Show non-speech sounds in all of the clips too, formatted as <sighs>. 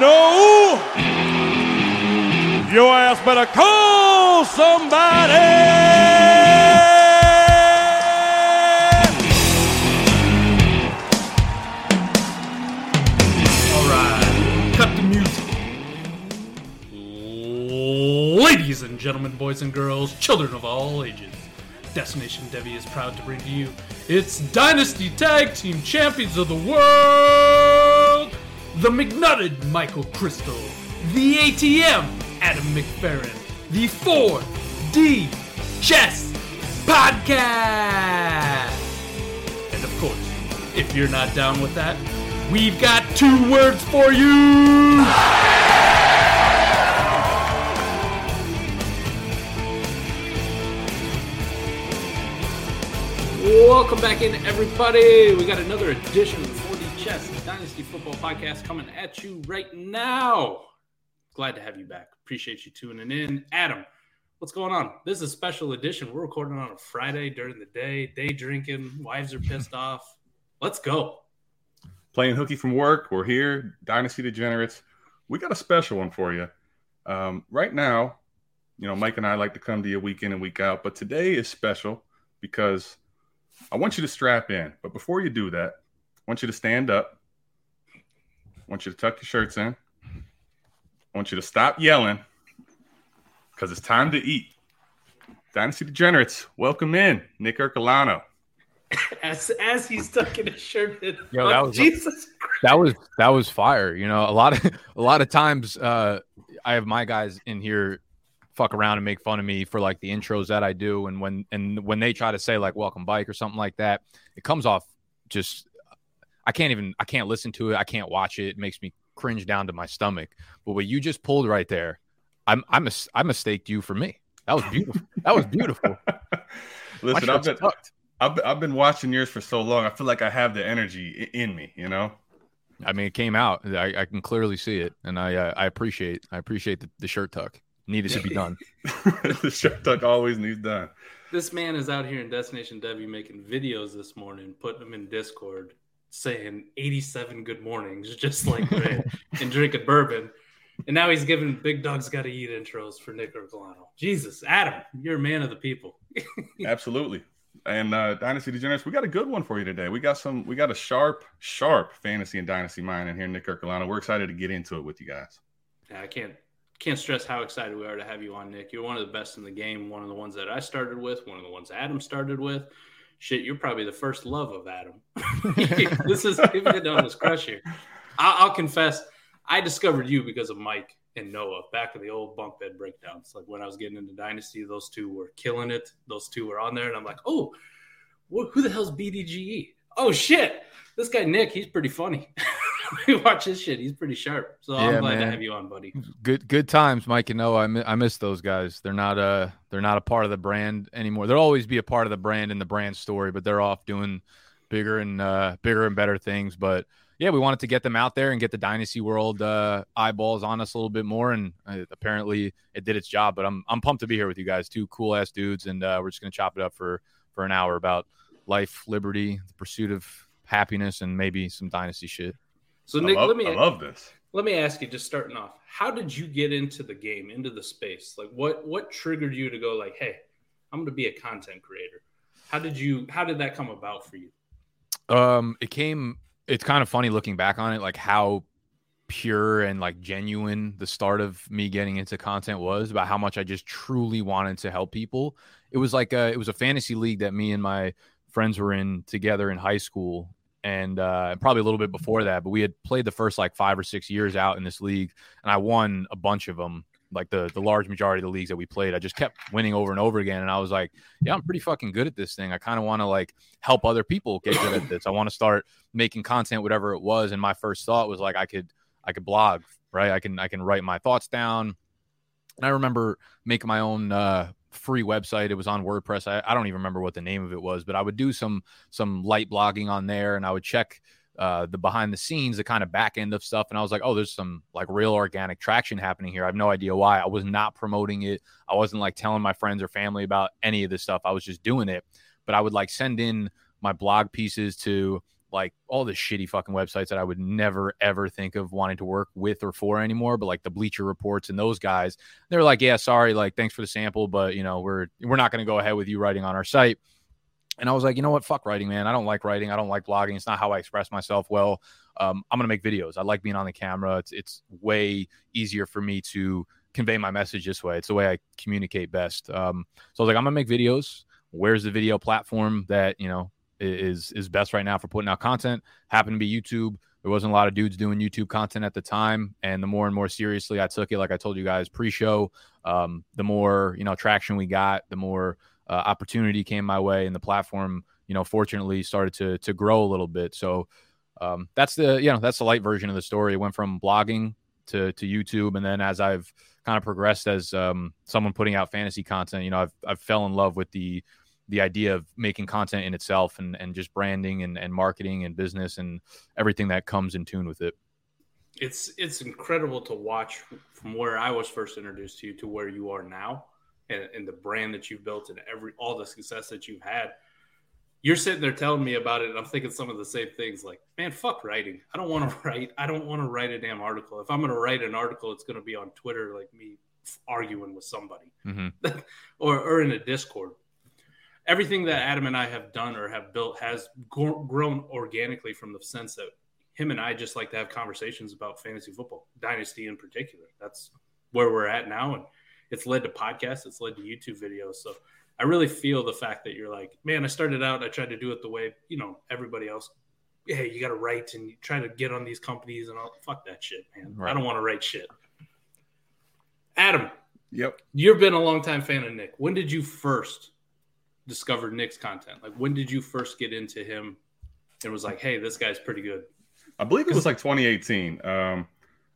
know, your ass better call somebody. All right, cut the music. Ladies and gentlemen, boys and girls, children of all ages, Destination Devi is proud to bring to you its Dynasty Tag Team Champions of the World, the McNutted Michael Crystal, the ATM Adam McFerrin, the 4D Chess Podcast. And of course, if you're not down with that, we've got two words for you. Welcome back in, everybody. We got another edition of the 4D Chess Dynasty Football Podcast coming at you right now. Glad to have you back. Appreciate you tuning in. Adam, what's going on? This is a special edition. We're recording on a Friday during the day, day drinking. Wives are pissed <laughs> off. Let's go. playing hooky from work. We're here, Dynasty Degenerates. We got a special one for you. Um, right now, you know, Mike and I like to come to you week in and week out, but today is special because I want you to strap in. But before you do that, I want you to stand up. I want you to tuck your shirts in. I want you to stop yelling because it's time to eat. Dynasty Degenerates, welcome in, Nick Ercolano. As as he's tucking his shirt in. Yo, that Oh, was- Jesus that was that was fire. You know, a lot of a lot of times uh I have my guys in here fuck around and make fun of me for like the intros that I do and when and when they try to say like welcome bike or something like that, it comes off just I can't even I can't listen to it. I can't watch it. It makes me cringe down to my stomach. But what you just pulled right there, I'm I mis- I mistaked you for me. That was beautiful. that was beautiful. <laughs> Listen, I've been. I've, been- I've been watching yours for so long. I feel like I have the energy in me, you know? I mean, it came out. I, I can clearly see it, and I uh, I appreciate I appreciate the, the shirt tuck needed to be done. <laughs> the shirt tuck always needs done. This man is out here in Destination W making videos this morning, putting them in Discord, saying 87 good mornings, <laughs> just like <laughs> Ray, and drinking bourbon. And now he's giving Big Dog's Gotta Eat intros for Nick Ercolano. Jesus, Adam, you're a man of the people. <laughs> Absolutely. And uh, Dynasty Degenerates, we got a good one for you today. We got some, we got a sharp, sharp fantasy and dynasty mind in here, Nick Ercolano. We're excited to get into it with you guys. Yeah, I can't can't stress how excited we are to have you on, Nick. You're one of the best in the game. One of the ones that I started with. One of the ones Adam started with. Shit, you're probably the first love of Adam. <laughs> <laughs> this is even get down this crush here. I'll, I'll confess, I discovered you because of Mike and Noah back in the old bunk bed breakdowns. Like when I was getting into Dynasty, those two were killing it. Those two were on there, and I'm like, oh, wh- who the hell's BDGE? Oh shit, this guy Nick, he's pretty funny. <laughs> <laughs> we watch his shit; he's pretty sharp. So I'm Yeah, glad to have you on, buddy. Good good times, Mike and Noah. I, mi- I miss those guys. They're not uh they're not a part of the brand anymore. They'll always be a part of the brand and the brand story, but they're off doing bigger and uh bigger and better things. But yeah, we wanted to get them out there and get the dynasty world uh, eyeballs on us a little bit more, and uh, apparently it did its job. But I'm I'm pumped to be here with you guys, two cool ass dudes, and uh, we're just gonna chop it up for for an hour about life, liberty, the pursuit of happiness, and maybe some dynasty shit. So I Nick, love, let me I love this. let me ask you, just starting off, how did you get into the game, into the space? Like, what what triggered you to go like, hey, I'm going to be a content creator? How did you? How did that come about for you? Um, it came. It's kind of funny looking back on it, like how pure and like genuine the start of me getting into content was about how much I just truly wanted to help people. It was like a, it was a fantasy league that me and my friends were in together in high school, and uh, probably a little bit before that. But we had played the first like five or six years out in this league, and I won a bunch of them. Like the the large majority of the leagues that we played, I just kept winning over and over again, and I was like, "Yeah, I'm pretty fucking good at this thing. I kind of want to like help other people get good at this. I want to start making content, whatever it was." And my first thought was like, I could I could blog, right? I can I can write my thoughts down. And I remember making my own uh, free website. It was on WordPress. I, I don't even remember what the name of it was, but I would do some some light blogging on there, and I would check uh, the behind the scenes, the kind of back end of stuff. And I was like, oh, there's some like real organic traction happening here. I have no idea why. I was not promoting it. I wasn't like telling my friends or family about any of this stuff. I was just doing it. But I would like send in my blog pieces to like all the shitty fucking websites that I would never ever think of wanting to work with or for anymore. But like the Bleacher Reports and those guys, they're like, yeah, sorry, like thanks for the sample, but you know we're we're not going to go ahead with you writing on our site. And I was like, you know what, fuck writing, man. I don't like writing. I don't like blogging. It's not how I express myself well. Um, I'm gonna make videos. I like being on the camera. It's it's way easier for me to convey my message this way. It's the way I communicate best. Um, so I was like, I'm gonna make videos. Where's the video platform that you know is is best right now for putting out content? Happened to be YouTube. There wasn't a lot of dudes doing YouTube content at the time, and the more and more seriously I took it, like I told you guys pre-show, um, the more you know traction we got, the more uh, opportunity came my way, and the platform, you know, fortunately started to to grow a little bit. So um, that's the you know that's the light version of the story. It went from blogging to to YouTube, and then as I've kind of progressed as um, someone putting out fantasy content, you know, I've I've fell in love with the the idea of making content in itself and and just branding and, and marketing and business and everything that comes in tune with it. It's it's incredible to watch from where I was first introduced to you to where you are now, and, and the brand that you've built and every all the success that you've had. You're sitting there telling me about it and i'm thinking some of the same things like man fuck writing. I don't want to <laughs> write. I don't want to write a damn article. If i'm going to write an article it's going to be on twitter like me arguing with somebody. Mm-hmm. <laughs> or, or in a discord everything that adam and i have done or have built has grown organically from the sense that him and i just like to have conversations about fantasy football dynasty in particular that's where we're at now and it's led to podcasts it's led to youtube videos so I really feel the fact that you're like, man, I started out, I tried to do it the way, you know, everybody else. Hey, you got to write and you try to get on these companies and all. Fuck that shit, man. Right. I don't want to write shit. Adam. Yep. You've been a long time fan of Nick. When did you first discover Nick's content? Like, when did you first get into him and was like, hey, this guy's pretty good? I believe it was like 2018. Um,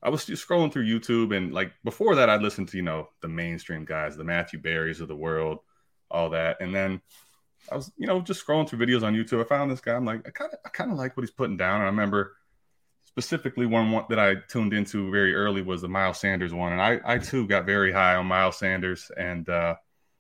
I was just scrolling through YouTube and like before that, I listened to, you know, the mainstream guys, the Matthew Berrys of the world all that. And then I was, you know, just scrolling through videos on YouTube. I found this guy. I'm like, I kind of, I kind of like what he's putting down. And I remember specifically one, one that I tuned into very early was the Miles Sanders one, and I, I too got very high on Miles Sanders. And uh,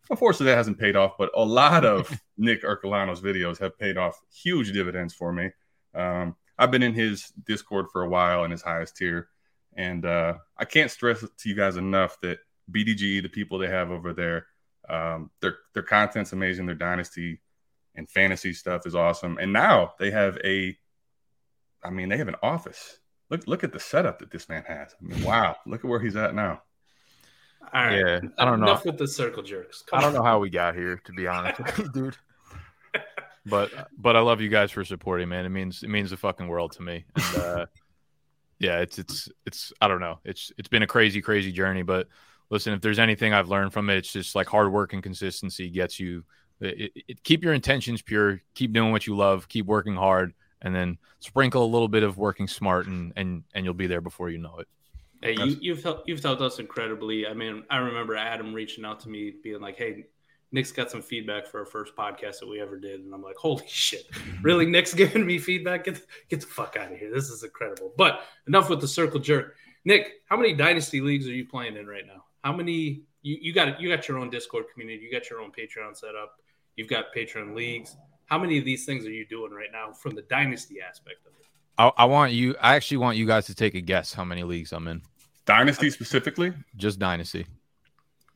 unfortunately, that hasn't paid off. But a lot of <laughs> Nick Ercolano's videos have paid off huge dividends for me. Um, I've been in his Discord for a while in his highest tier, and uh, I can't stress to you guys enough that BDG, the people they have over there, um, their their content's amazing. Their dynasty and fantasy stuff is awesome. And now they have a, I mean, they have an office. Look look at the setup that this man has. I mean, wow! Look at where he's at now. All right. Yeah, I don't know. Enough with the circle jerks. Come I don't on. know how we got here, to be honest, dude. <laughs> But but I love you guys for supporting, man. It means it means the fucking world to me. And, uh, yeah, it's it's it's I don't know. It's it's been a crazy crazy journey, but listen, if there's anything I've learned from it, it's just like hard work and consistency gets you. It, it, keep your intentions pure. Keep doing what you love. Keep working hard, and then sprinkle a little bit of working smart, and and and you'll be there before you know it. Hey, you, you've helped, you've helped us incredibly. I mean, I remember Adam reaching out to me, being like, "Hey, Nick's got some feedback for our first podcast that we ever did," and I'm like, "Holy <laughs> shit! Really? Nick's giving me feedback? Get the, get the fuck out of here! This is incredible." But enough with the circle jerk. Nick, how many dynasty leagues are you playing in right now? how many you, you got you got your own discord community you got your own patreon set up you've got patreon leagues how many of these things are you doing right now from the dynasty aspect of it I, I want you i actually want you guys to take a guess how many leagues i'm in dynasty specifically? Just dynasty.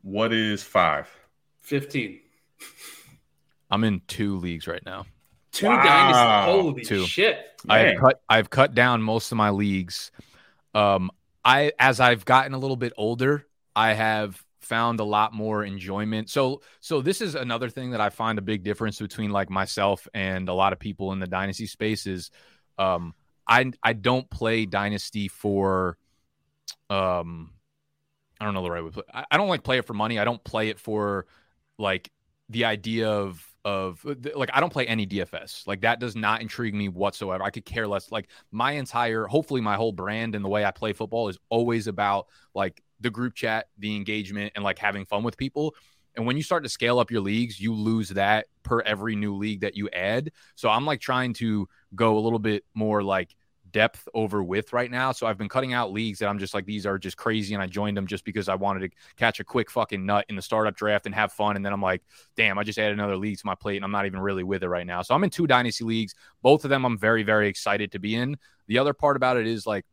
What is five? 15 i'm in two leagues right now. Two wow. dynasty holy two. shit. I've cut i've cut down most of my leagues. Um i as i've gotten a little bit older I have found a lot more enjoyment. So so this is another thing that I find a big difference between like myself and a lot of people in the dynasty space is um I I don't play dynasty for um I don't know the right way. I, I don't like play it for money. I don't play it for like the idea of of like I don't play any DFS. Like that does not intrigue me whatsoever. I could care less. Like my entire hopefully my whole brand and the way I play football is always about like the group chat, the engagement, and like having fun with people. And when you start to scale up your leagues, you lose that per every new league that you add. So I'm like trying to go a little bit more like depth over width right now. So I've been cutting out leagues that I'm just like, these are just crazy. And I joined them just because I wanted to catch a quick fucking nut in the startup draft and have fun. And then I'm like, damn, I just added another league to my plate and I'm not even really with it right now. So I'm in two dynasty leagues. Both of them I'm very, very excited to be in. The other part about it is like,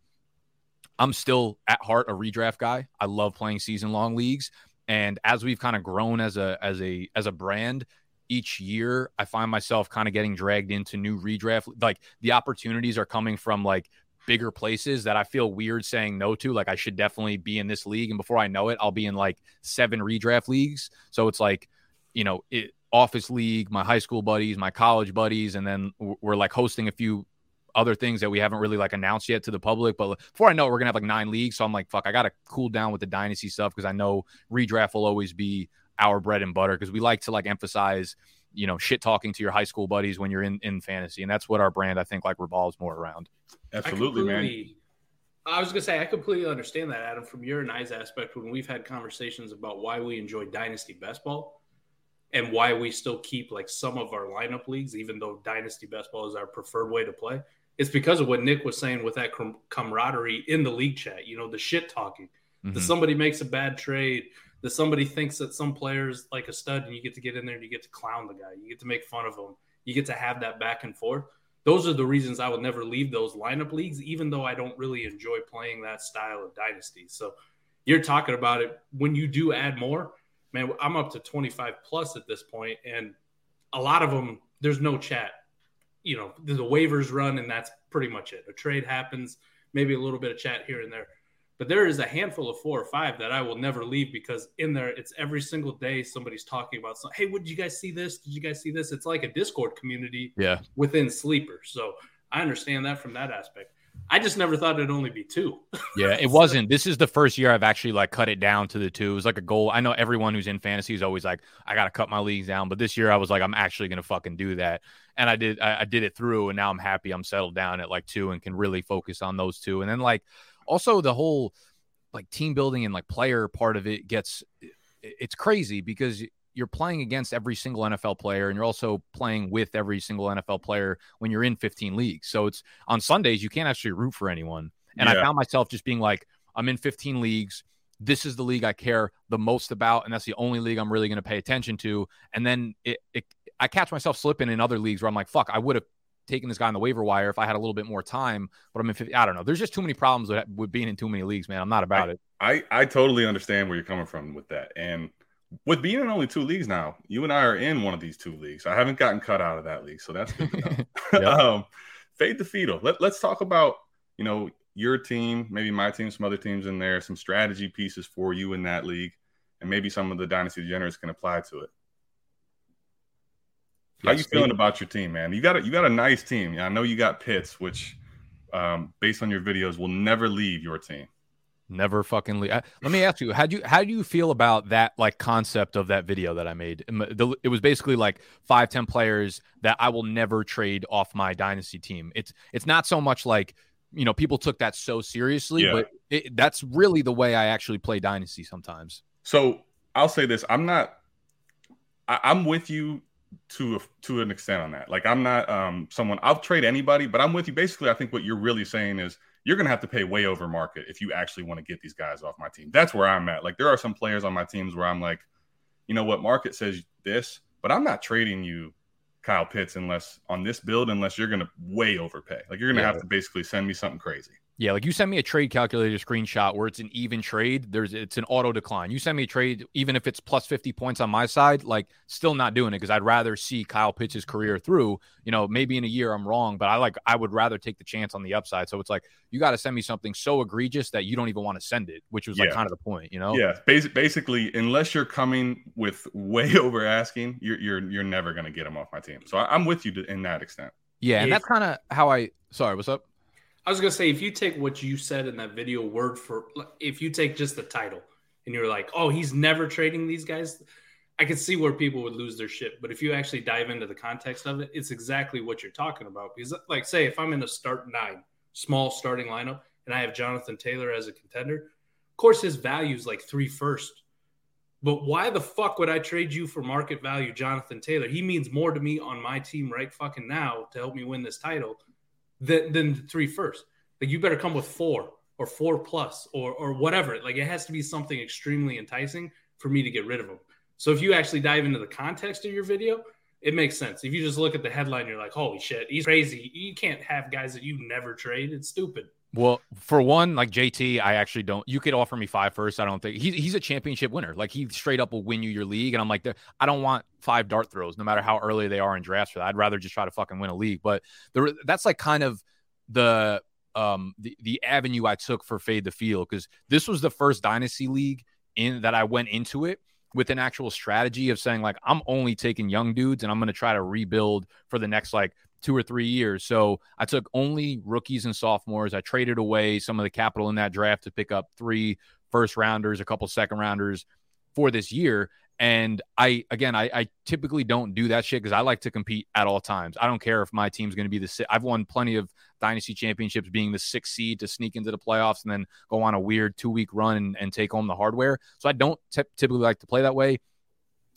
I'm still at heart a redraft guy. I love playing season long leagues. And as we've kind of grown as a as a as a brand, each year I find myself kind of getting dragged into new redraft. Like the opportunities are coming from like bigger places that I feel weird saying no to. Like I should definitely be in this league. And before I know it, I'll be in like seven redraft leagues. So it's like, you know, it, office league, my high school buddies, my college buddies, and then we're like hosting a few other things that we haven't really like announced yet to the public. But before I know it, we're gonna have like nine leagues. So I'm like, fuck, I gotta cool down with the dynasty stuff because I know redraft will always be our bread and butter because we like to like emphasize you know shit talking to your high school buddies when you're in in fantasy and that's what our brand i think like revolves more around absolutely man I was gonna say I completely understand that, Adam, from your and I's aspect when we've had conversations about why we enjoy dynasty best ball and why we still keep like some of our lineup leagues, even though dynasty best ball is our preferred way to play. It's because of what Nick was saying with that camaraderie in the league chat. You know, the shit talking. Mm-hmm. That somebody makes a bad trade, that somebody thinks that some players like a stud and you get to get in there and you get to clown the guy. You get to make fun of him. You get to have that back and forth. Those are the reasons I would never leave those lineup leagues, even though I don't really enjoy playing that style of dynasty. So you're talking about it when you do add more, man, I'm up to 25 plus at this point, and a lot of them, there's no chat. You know, the waivers run, and that's pretty much it. A trade happens, maybe a little bit of chat here and there. But there is a handful of four or five that I will never leave because in there, it's every single day somebody's talking about, something. hey, did you guys see this? Did you guys see this? It's like a Discord community yeah. within Sleeper. So I understand that from that aspect. I just never thought it'd only be two. <laughs> Yeah, it wasn't. This is the first year I've actually like cut it down to the two. It was like a goal. I know everyone who's in fantasy is always like, I gotta cut my leagues down. But this year I was like, I'm actually gonna fucking do that. And I did I, I did it through and now I'm happy I'm settled down at like two and can really focus on those two. And then like also the whole like team building and like player part of it gets it's crazy because you're playing against every single NFL player and you're also playing with every single NFL player when you're in 15 leagues. So it's on Sundays you can't actually root for anyone. And yeah. I found myself just being like I'm in 15 leagues. This is the league I care the most about and that's the only league I'm really going to pay attention to. And then it, it I catch myself slipping in other leagues where I'm like fuck, I would have taking this guy on the waiver wire if I had a little bit more time. But I'm in 50, I don't know. There's just too many problems with, with being in too many leagues, man. I'm not about I, it. I, I totally understand where you're coming from with that. And with being in only two leagues now, you and I are in one of these two leagues. I haven't gotten cut out of that league, so that's good. <laughs> <laughs> um, fade the field. Let, let's talk about you know your team, maybe my team, some other teams in there, some strategy pieces for you in that league, and maybe some of the dynasty degenerates can apply to it. How you feeling about your team, man? You got a, you got a nice team. I know you got Pitts, which, um, based on your videos, will never leave your team. Never fucking leave. Let me ask you, how do you how do you feel about that like concept of that video that I made? It was basically like five ten players that I will never trade off my dynasty team. It's it's not so much like you know people took that so seriously, yeah. but it, that's really the way I actually play dynasty sometimes. So I'll say this: I'm not. I, I'm with you to a, to an extent on that. Like I'm not um, someone I'll trade anybody, but I'm with you. Basically, I think what you're really saying is you're going to have to pay way over market if you actually want to get these guys off my team. That's where I'm at. Like there are some players on my teams where I'm like, you know what, market says this, but I'm not trading you Kyle Pitts unless on this build unless you're going to way overpay. Like you're going to yeah. have to basically send me something crazy. Yeah, like you send me a trade calculator screenshot where it's an even trade. There's it's an auto decline. You send me a trade, even if it's plus 50 points on my side, like still not doing it because I'd rather see Kyle Pitts' career through. You know, maybe in a year I'm wrong, but I like I would rather take the chance on the upside. So it's like you got to send me something so egregious that you don't even want to send it, which was like kind of the point, you know? Yeah, basically, unless you're coming with <laughs> way over asking, you're you're you're never gonna get him off my team. So I, am with you in that extent. Yeah, and that's kind of how I. Sorry, what's up? I was gonna say if you take what you said in that video word for if you take just the title and you're like, oh, he's never trading these guys, I can see where people would lose their shit. But if you actually dive into the context of it, it's exactly what you're talking about. Because like say if I'm in a start nine, small starting lineup, and I have Jonathan Taylor as a contender, of course his value is like three first. But why the fuck would I trade you for market value, Jonathan Taylor? He means more to me on my team right fucking now to help me win this title than, than the three first. Like you better come with four or four plus or or whatever. Like it has to be something extremely enticing for me to get rid of them. So if you actually dive into the context of your video, it makes sense. If you just look at the headline, you're like, holy shit, he's crazy. You can't have guys that you never trade. It's stupid. Well, for one, like JT, I actually don't. You could offer me five first. I don't think he's he's a championship winner. Like he straight up will win you your league, and I'm like, I don't want five dart throws, no matter how early they are in drafts. For that, I'd rather just try to fucking win a league. But the, that's like kind of the um the the avenue I took for fade the field because this was the first dynasty league in that I went into it with an actual strategy of saying like I'm only taking young dudes and I'm going to try to rebuild for the next like two or three years. So I took only rookies and sophomores. I traded away some of the capital in that draft to pick up three first rounders, a couple second rounders for this year. And I, again, I, I typically don't do that shit because I like to compete at all times. I don't care if my team's going to be the. I've won plenty of dynasty championships, being the sixth seed to sneak into the playoffs and then go on a weird two week run and, and, take home the hardware. So I don't t- typically like to play that way.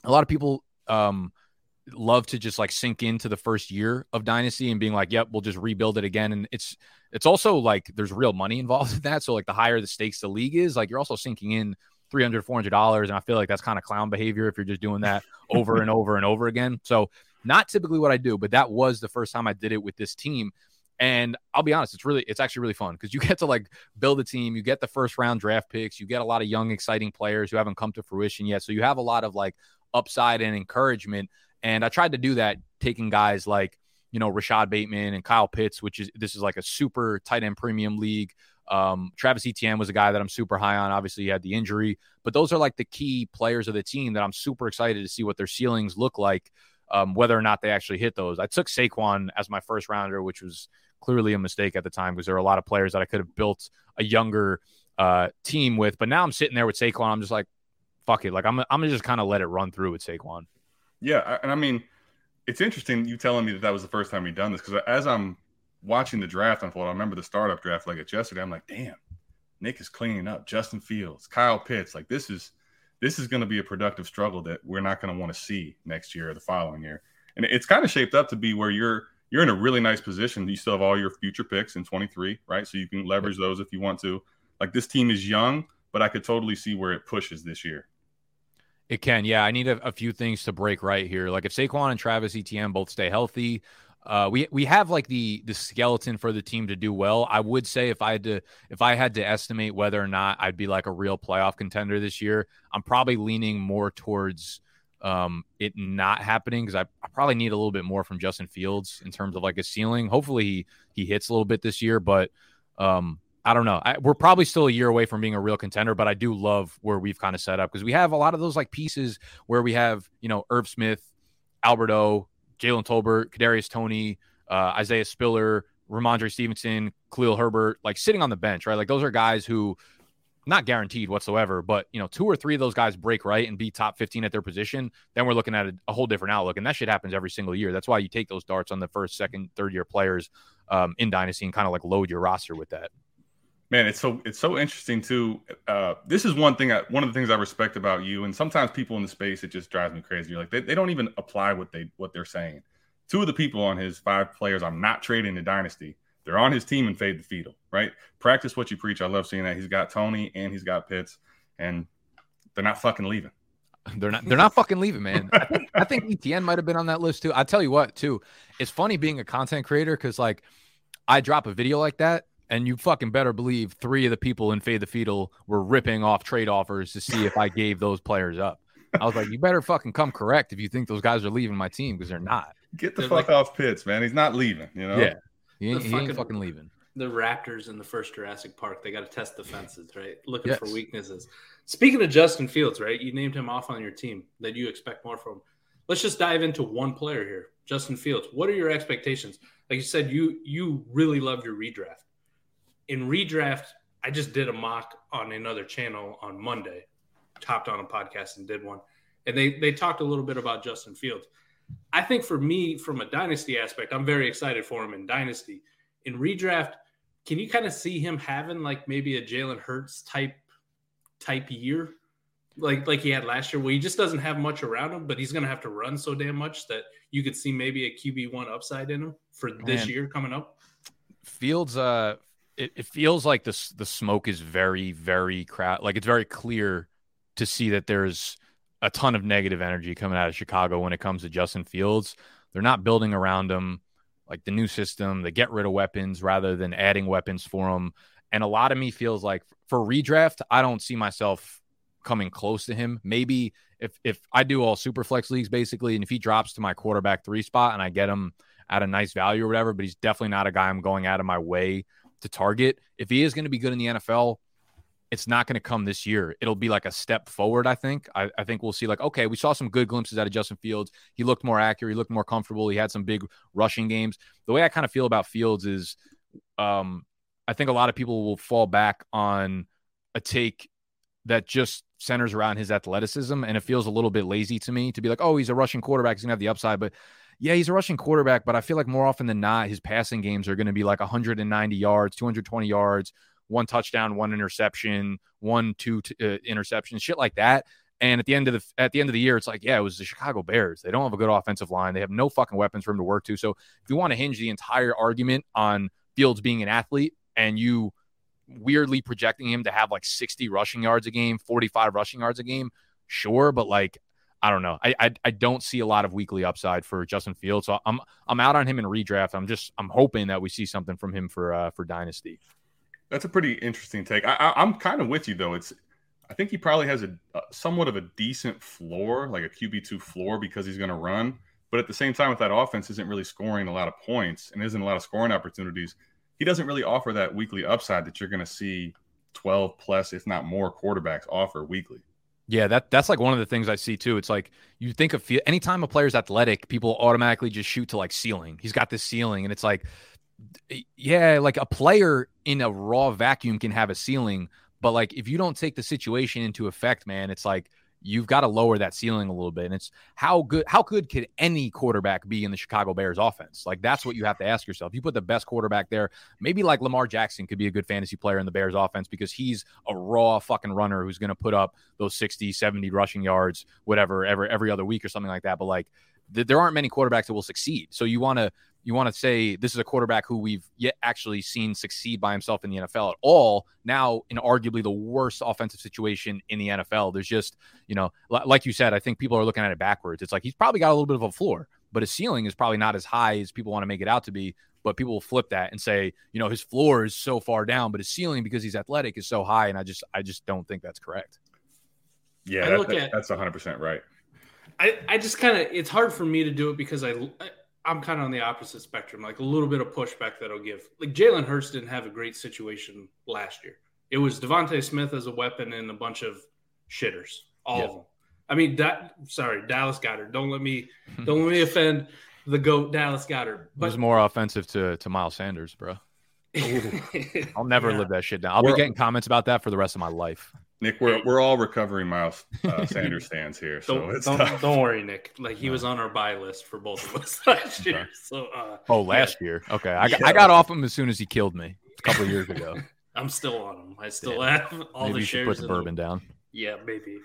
A lot of people um, love to just like sink into the first year of dynasty and being like, "Yep, we'll just rebuild it again." And it's it's also like there's real money involved <laughs> in that. So like the higher the stakes the league is, like you're also sinking in 300 $400 and i feel like that's kind of clown behavior if you're just doing that <laughs> over and over and over again. So not typically what i do but that was the first time i did it with this team. And i'll be honest it's really it's actually really fun because you <laughs> get to like build a team you get the first round draft picks you get a lot of young exciting players who haven't come to fruition yet. So you have a lot of like upside and encouragement and i tried to do that taking guys like you know Rashod bateman and kyle pitts which is this is like a super tight end premium league um, Travis Etienne was a guy that I'm super high on. Obviously, he had the injury, but those are like the key players of the team that I'm super excited to see what their ceilings look like, um, whether or not they actually hit those. I took Saquon as my first rounder, which was clearly a mistake at the time because there are a lot of players that I could have built a younger uh, team with. But now I'm sitting there with Saquon. I'm just like, fuck it. Like I'm, I'm gonna just kind of let it run through with Saquon. Yeah, and I mean, it's interesting you telling me that that was the first time you'd done this because as I'm watching the draft unfold, I remember the startup draft like it's yesterday. I'm like, damn, Nick is cleaning up. Justin Fields, Kyle Pitts, like this is this is going to be a productive struggle that we're not going to want to see next year or the following year. And it's kind of shaped up to be where you're you're in a really nice position. You still have all your future picks in 23, right? So you can leverage those if you want to. Like this team is young, but I could totally see where it pushes this year. It can, yeah. I need a, a, few things to break right here. Like if Saquon and Travis Etienne both stay healthy, uh, we we have like the the skeleton for the team to do well. I would say if I had to if I had to estimate whether or not I'd be like a real playoff contender this year, I'm probably leaning more towards um, it not happening because I, I, probably need a little bit more from Justin Fields in terms of like a ceiling. Hopefully he he hits a little bit this year, but um, I don't know. I, we're probably still a year away from being a real contender, but I do love where we've kind of set up because we have a lot of those like pieces where we have you know Irv Smith, Albert O, Jalen Tolbert, Kadarius Toney, uh, Isaiah Spiller, Rhamondre Stevenson, Khalil Herbert, like sitting on the bench, right? Like those are guys who not guaranteed whatsoever, but you know, two or three of those guys break right and be top 15 at their position, then we're looking at a, a whole different outlook. And that shit happens every single year. That's why you take those darts on the first, second, third year players um, in Dynasty and kind of like load your roster with that. Man, it's so it's so interesting too. Uh, this is one thing. I, one of the things I respect about you, and sometimes people in the space, it just drives me crazy. You're like they, they don't even apply what they what they're saying. Two of the people on his five players, I'm not trading the dynasty. They're on his team and fade the field, right? Practice what you preach. I love seeing that. He's got Toney and he's got Pitts, and they're not fucking leaving. <laughs> They're not. They're not fucking leaving, man. I think, I think <laughs> Etienne might have been on that list too. I tell you what, too, it's funny being a content creator because like I drop a video like that and you fucking better believe three of the people in Fade the Field were ripping off trade offers to see if I gave those players up. I was like, you better fucking come correct if you think those guys are leaving my team because they're not. Get the they're fuck like, off Pitts, man. He's not leaving, you know? Yeah. He ain't, he fucking, ain't fucking leaving. The Raptors in the first Jurassic Park, they got to test the fences, right? Looking yes. for weaknesses. Speaking of Justin Fields, right? You named him off on your team that you expect more from. Let's just dive into one player here. Justin Fields. What are your expectations? Like you said, you you really love your redraft in redraft, I just did a mock on another channel on Monday, topped on a podcast and did one. And they they talked a little bit about Justin Fields. I think for me, from a dynasty aspect, I'm very excited for him in dynasty. In redraft, can you kind of see him having like maybe a Jalen Hurts type type year? Like like he had last year, where he just doesn't have much around him, but he's gonna have to run so damn much that you could see maybe a QB one upside in him for this Man. year coming up. Fields uh it, it feels like this the smoke is very very crowd like it's very clear to see that there's a ton of negative energy coming out of Chicago when it comes to Justin Fields. They're not building around him like the new system. They get rid of weapons rather than adding weapons for him. And a lot of me feels like for redraft, I don't see myself coming close to him. Maybe if if I do all super flex leagues basically, and if he drops to my quarterback three spot and I get him at a nice value or whatever, but he's definitely not a guy I'm going out of my way to target. If he is going to be good in the NFL, it's not going to come this year. It'll be like a step forward, I think. I, I, think we'll see, like, okay, we saw some good glimpses out of Justin Fields. He looked more accurate. He looked more comfortable. He had some big rushing games. The way I kind of feel about Fields is um, I think a lot of people will fall back on a take that just centers around his athleticism. And it feels a little bit lazy to me to be like, oh, he's a rushing quarterback. He's going to have the upside. But yeah, he's a rushing quarterback, but I feel like more often than not, his passing games are going to be like 190 yards, 220 yards, one touchdown, one interception, one two t- uh, interceptions, shit like that. And at the end of the at the end of the year, it's like, yeah, it was the Chicago Bears. They don't have a good offensive line. They have no fucking weapons for him to work to. So if you want to hinge the entire argument on Fields being an athlete and you weirdly projecting him to have like 60 rushing yards a game, 45 rushing yards a game, sure, but like I don't know. I, I, I don't see a lot of weekly upside for Justin Fields, so I'm I'm out on him in redraft. I'm just I'm hoping that we see something from him for uh, for dynasty. That's a pretty interesting take. I, I, am kind of with you though. It's I think he probably has a, a somewhat of a decent floor, like a QB two floor, because he's going to run. But at the same time, with that offense isn't really scoring a lot of points and isn't a lot of scoring opportunities, he doesn't really offer that weekly upside that you're going to see 12 plus, if not more, quarterbacks offer weekly. Yeah, that that's like one of the things I see too. It's like you think of anytime a player's athletic, people automatically just shoot to like ceiling. He's got this ceiling, and it's like, yeah, like a player in a raw vacuum can have a ceiling, but like if you don't take the situation into effect, man, it's like you've got to lower that ceiling a little bit. And it's how good how good could any quarterback be in the Chicago Bears offense? Like that's what you have to ask yourself. You put the best quarterback there, maybe like Lamar Jackson could be a good fantasy player in the Bears offense because he's a raw fucking runner who's going to put up those 60, 70 rushing yards, whatever, every every other week or something like that. But like there aren't many quarterbacks that will succeed. So you want to you want to say this is a quarterback who we've yet actually seen succeed by himself in the NFL at all. Now, in arguably the worst offensive situation in the NFL, there's just, you know, like you said, I think people are looking at it backwards. It's like he's probably got a little bit of a floor, but his ceiling is probably not as high as people want to make it out to be. But people will flip that and say, you know, his floor is so far down, but his ceiling because he's athletic is so high. And I just, I just don't think that's correct. Yeah, that, that, at, that's 100% right. I, I just kind of, it's hard for me to do it because I, I I'm kind of on the opposite spectrum, like a little bit of pushback that I'll give. Like Jalen Hurts didn't have a great situation last year. It was DeVonta Smith as a weapon and a bunch of shitters, all of them. I mean, that sorry, Dallas Goedert. Don't let me <laughs> don't let me offend the goat Dallas Goedert. But it was more offensive to to Miles Sanders, bro. <laughs> I'll never yeah. live that shit down. I'll We're, be getting comments about that for the rest of my life. Nick, we're we're all recovering Miles uh, <laughs> Sanders fans here, so don't, don't, don't, worry, Nick. Like he no. was on our buy list for both of us <laughs> last year. So, uh, oh, last yeah. year, okay. I got, yeah. I got off him as soon as he killed me a couple years ago. <laughs> I'm still on him. I still have all maybe the shares. Put the bourbon down. Yeah, maybe.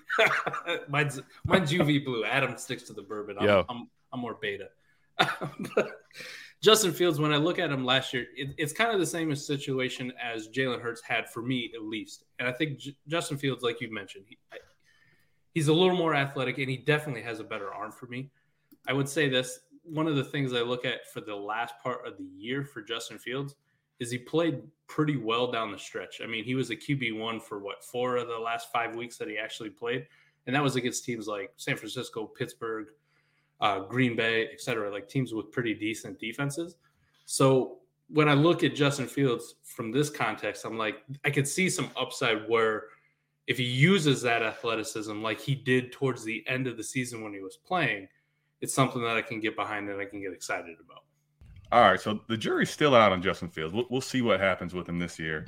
mine's mine's UV blue. Adam sticks to the bourbon. I'm, Yo. I'm, I'm more beta. Justin Fields, when I look at him last year, it, it's kind of the same situation as Jalen Hurts had for me, at least. And I think J- Justin Fields, like you mentioned, he, I, he's a little more athletic and he definitely has a better arm for me. I would say this one of the things I look at for the last part of the year for Justin Fields is he played pretty well down the stretch. I mean, he was a QB1 for what, four of the last five weeks that he actually played. And that was against teams like San Francisco, Pittsburgh, uh, Green Bay, et cetera, like teams with pretty decent defenses. So when I look at Justin Fields from this context, I'm like, I could see some upside where if he uses that athleticism like he did towards the end of the season when he was playing, it's something that I can get behind and I can get excited about. All right, so the jury's still out on Justin Fields. We'll, we'll see what happens with him this year.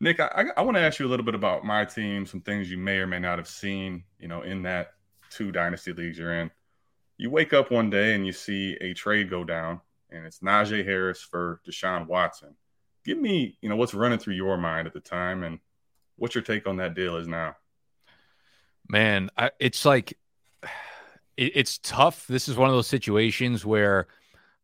Nick, I, I, want to ask you a little bit about my team, some things you may or may not have seen, you know, in that two dynasty leagues you're in you wake up one day and you see a trade go down, and it's Najee Harris for Deshaun Watson. Give me, you know, what's running through your mind at the time, and what's your take on that deal is now? Man, I, it's like <sighs> it, it's tough. This is one of those situations where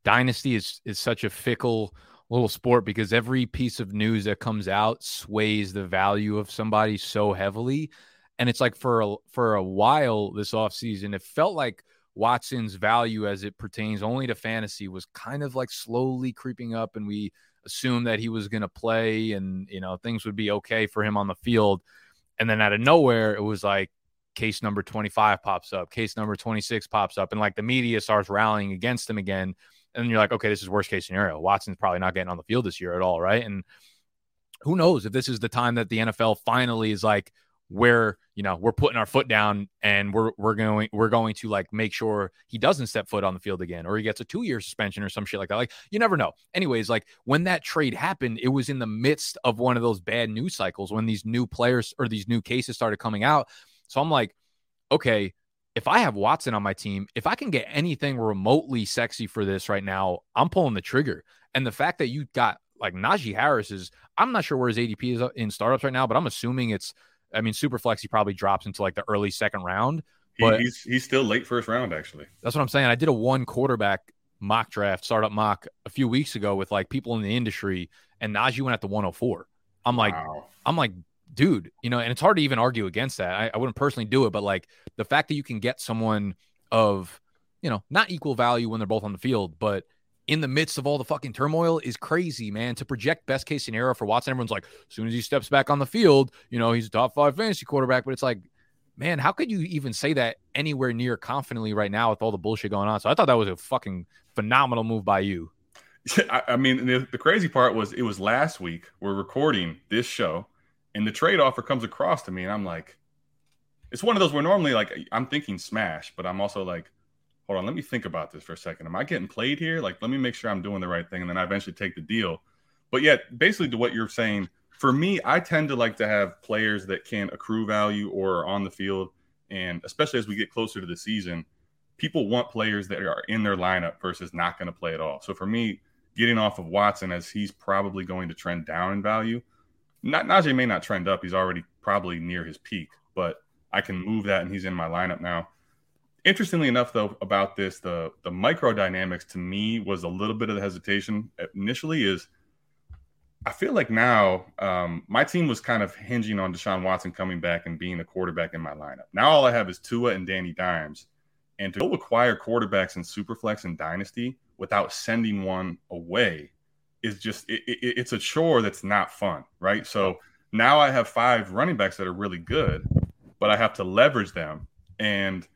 dynasty is is such a fickle little sport because every piece of news that comes out sways the value of somebody so heavily. And it's like for a, for a while this offseason, it felt like Watson's value as it pertains only to fantasy was kind of like slowly creeping up, and we assumed that he was going to play and you know things would be okay for him on the field. And then out of nowhere, it was like case number 25 pops up, case number 26 pops up, and like the media starts rallying against him again. And you're like, okay, this is worst case scenario. Watson's probably not getting on the field this year at all, right? And who knows if this is the time that the NFL finally is like, where you know we're putting our foot down and we're we're going we're going to like make sure he doesn't step foot on the field again or he gets a two year suspension or some shit like that. Like you never know. Anyways, like when that trade happened, it was in the midst of one of those bad news cycles when these new players or these new cases started coming out. So I'm like, okay, if I have Watson on my team, if I can get anything remotely sexy for this right now, I'm pulling the trigger. And the fact that you got like Najee Harris is, I'm not sure where his ADP is in startups right now, but I'm assuming it's I mean, super flex, he probably drops into like the early second round. But he's he's still late first round, actually. That's what I'm saying. I did a one quarterback mock draft, startup mock a few weeks ago with like people in the industry, and Najee went at the 104. I'm like, wow. I'm like, dude, you know, and it's hard to even argue against that. I, I wouldn't personally do it, but like the fact that you can get someone of, you know, not equal value when they're both on the field, but in the midst of all the fucking turmoil is crazy, man. To project best case scenario for Watson, everyone's like, as soon as he steps back on the field, you know, he's a top five fantasy quarterback. But it's like, man, how could you even say that anywhere near confidently right now with all the bullshit going on? So I thought that was a fucking phenomenal move by you. <laughs> I, mean, the crazy part was it was last week. We're recording this show, and the trade offer comes across to me, and I'm like, it's one of those where normally like I'm thinking smash, but I'm also like, hold on, let me think about this for a second. Am I getting played here? Like, let me make sure I'm doing the right thing, and then I eventually take the deal. But yet, basically, to what you're saying, for me, I tend to like to have players that can accrue value or are on the field, and especially as we get closer to the season, people want players that are in their lineup versus not going to play at all. So for me, getting off of Watson as he's probably going to trend down in value. Not Najee may not trend up; he's already probably near his peak, but I can move that, and he's in my lineup now. Interestingly enough, though, about this, the the micro dynamics to me was a little bit of the hesitation initially. Is I feel like now um, my team was kind of hinging on Deshaun Watson coming back and being a quarterback in my lineup. Now all I have is Tua and Danny Dimes, and to acquire quarterbacks in Superflex and Dynasty without sending one away is just it, it, it's a chore that's not fun, right? So now I have five running backs that are really good, but I have to leverage them and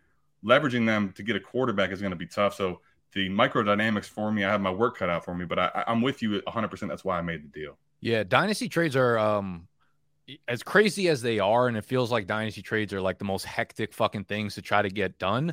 leveraging them to get a quarterback is going to be tough. So the micro dynamics for me, I have my work cut out for me, but I, I'm with you 100%. That's why I made the deal. Yeah, dynasty trades are um as crazy as they are, and it feels like dynasty trades are like the most hectic fucking things to try to get done.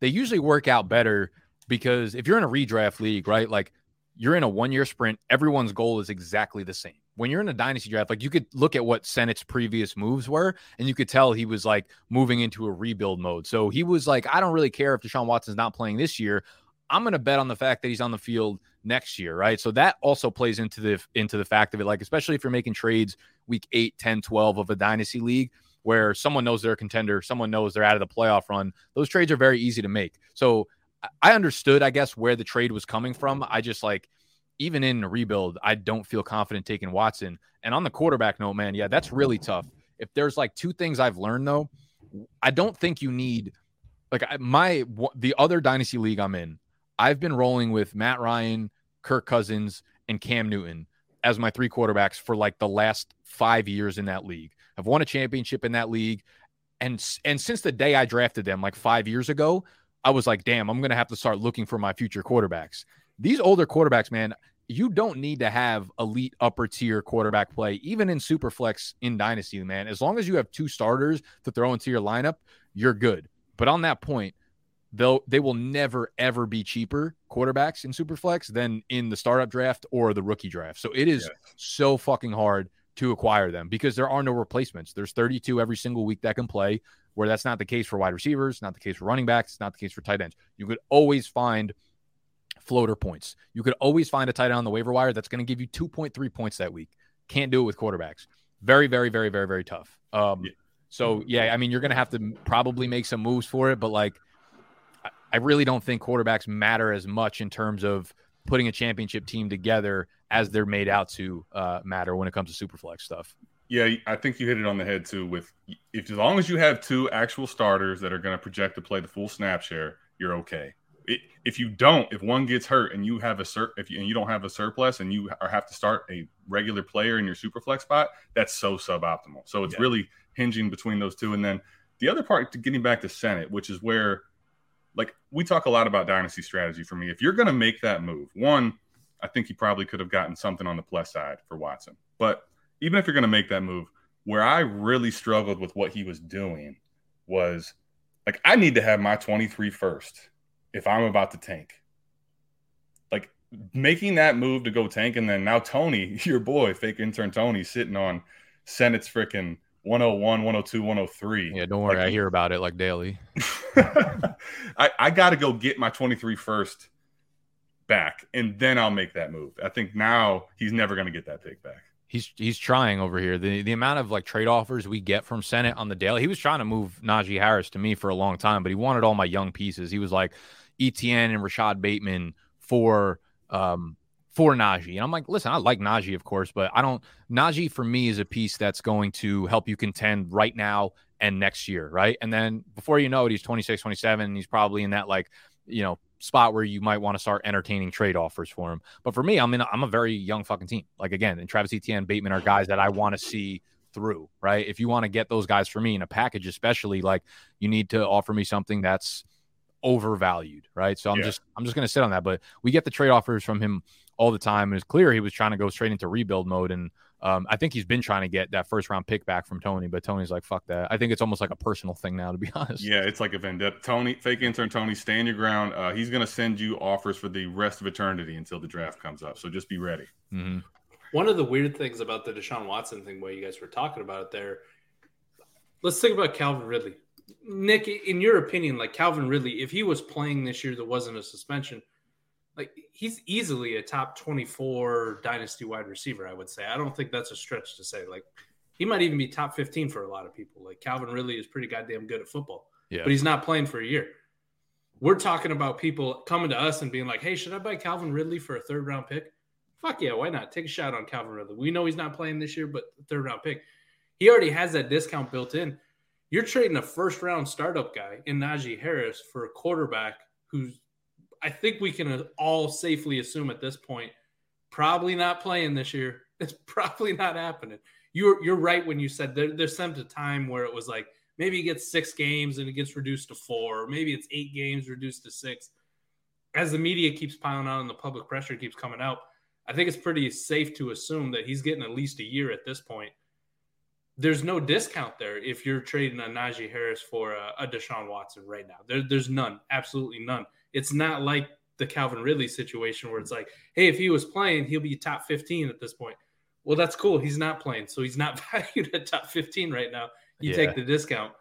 They usually work out better because if you're in a redraft league, right, like you're in a one year sprint, everyone's goal is exactly the same when you're in a dynasty draft, like you could look at what Senate's previous moves were, and you could tell he was like moving into a rebuild mode. So he was like, I don't really care if Deshaun Watson's not playing this year. I'm going to bet on the fact that he's on the field next year, right? So that also plays into the into the fact of it, like especially if you're making trades week 8, 10, 12 of a dynasty league where someone knows they're a contender, someone knows they're out of the playoff run. Those trades are very easy to make. So I understood, I guess, where the trade was coming from. I just like even in a rebuild, I don't feel confident taking Watson. And on the quarterback note, man, yeah, that's really tough. If there's like two things I've learned though, I don't think you need like my the other dynasty league I'm in. I've been rolling with Matt Ryan, Kirk Cousins, and Cam Newton as my three quarterbacks for like the last five years in that league. I've won a championship in that league, and and since the day I drafted them, like five years ago, I was like, damn, I'm gonna have to start looking for my future quarterbacks these older quarterbacks, man, you don't need to have elite upper tier quarterback play, even in super flex in dynasty, man. As long as you have two starters to throw into your lineup, you're good. But on that point, they'll they will never ever be cheaper quarterbacks in super flex than in the startup draft or the rookie draft. So it is so fucking hard to acquire them because there are no replacements. There's 32 every single week that can play, where that's not the case for wide receivers, not the case for running backs, not the case for tight ends. You could always find floater points. You could always find a tight end on the waiver wire that's going to give you 2.3 points that week. Can't do it with quarterbacks. Very, very, very, very, very tough. Um, yeah. So yeah, I mean, you're going to have to probably make some moves for it, but like, I really don't think quarterbacks matter as much in terms of putting a championship team together as they're made out to uh, matter when it comes to superflex stuff. Yeah, I think you hit it on the head too. With if as long as you have two actual starters that are going to project to play the full snap share, you're okay. It, if you don't, if one gets hurt and you have a sur- if you, and you don't have a surplus and you have to start a regular player in your super flex spot, that's so suboptimal. So it's yeah. really hinging between those two. And then the other part, to getting back to Senate, which is where, like, we talk a lot about dynasty strategy. For me, if you're going to make that move, one, I think you probably could have gotten something on the plus side for Watson. But even if you're going to make that move, where I really struggled with what he was doing was like I need to have my 23 first if I'm about to tank. Like making that move to go tank, and then now Tony, <laughs> your boy, fake intern Tony, sitting on Senate's freaking 101, 102, 103. Yeah, don't worry. Like, I hear about it like daily. <laughs> I, I got to go get my 23 first back, and then I'll make that move. I think now he's never going to get that pick back. He's he's trying over here. The the amount of like trade offers we get from Senate on the daily. He was trying to move Najee Harris to me for a long time, but he wanted all my young pieces. He was like ETN and Rashod Bateman for um for Najee. And I'm like, listen, I like Najee, of course, but I don't Najee for me is a piece that's going to help you contend right now and next year, right? And then before you know it, he's 26, 27, and he's probably in that like, you know, spot where you might want to start entertaining trade offers for him. But for me, I'm in. A, I'm a very young fucking team. Like again, and Travis Etienne, Bateman are guys that I want to see through. Right? If you want to get those guys for me in a package, especially like you need to offer me something that's overvalued. Right? So I'm yeah. just I'm just gonna sit on that. But we get the trade offers from him all the time. And it's clear he was trying to go straight into rebuild mode and um, I think he's been trying to get that first round pick back from Tony, but Tony's like, fuck that. I think it's almost like a personal thing now, to be <laughs> honest. Yeah, it's like a vendetta. Tony, fake intern Tony, stand your ground. Uh, he's going to send you offers for the rest of eternity until the draft comes up. So just be ready. Mm-hmm. One of the weird things about the Deshaun Watson thing, where you guys were talking about it there, let's think about Calvin Ridley. Nick, in your opinion, like Calvin Ridley, if he was playing this year, there wasn't a suspension – like he's easily a top 24 dynasty wide receiver, I would say. I don't think that's a stretch to say. Like he might even be top 15 for a lot of people. Like Calvin Ridley is pretty goddamn good at football. Yeah. But he's not playing for a year. We're talking about people coming to us and being like, hey, should I buy Calvin Ridley for a third round pick? Fuck yeah, why not? Take a shot on Calvin Ridley. We know he's not playing this year, but third round pick. He already has that discount built in. You're trading a first round startup guy in Najee Harris for a quarterback who's I think we can all safely assume at this point, probably not playing this year. <laughs> It's probably not happening. You're you're right when you said there, there's some time where it was like maybe he gets six games and it gets reduced to four, or maybe it's eight games reduced to six. As the media keeps piling on and the public pressure keeps coming out, I think it's pretty safe to assume that he's getting at least a year at this point. There's no discount there if you're trading a Najee Harris for a, a Deshaun Watson right now. There, there's none, absolutely none. It's not like the Calvin Ridley situation where it's like, hey, if he was playing, he'll be top 15 at this point. Well, that's cool. He's not playing, so he's not <laughs> valued at top 15 right now. You yeah. take the discount.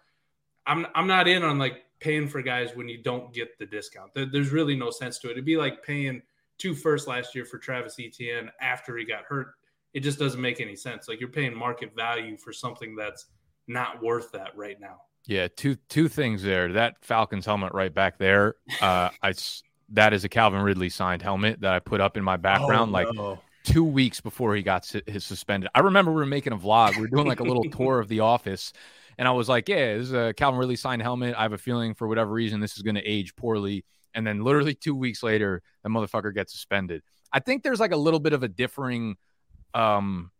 I'm I'm not in on like paying for guys when you don't get the discount. There, there's really no sense to it. It'd be like paying two first last year for Travis Etienne after he got hurt. It just doesn't make any sense. Like you're paying market value for something that's not worth that right now. Yeah, two two things there. That Falcons helmet right back there. Uh, <laughs> I that is a Calvin Ridley signed helmet that I put up in my background oh, like no. two weeks before he got his suspended. I remember we were making a vlog. We were doing like a little <laughs> tour of the office, and I was like, "Yeah, this is a Calvin Ridley signed helmet. I have a feeling for whatever reason this is going to age poorly." And then literally two weeks later, the motherfucker gets suspended. I think there's like a little bit of a differing um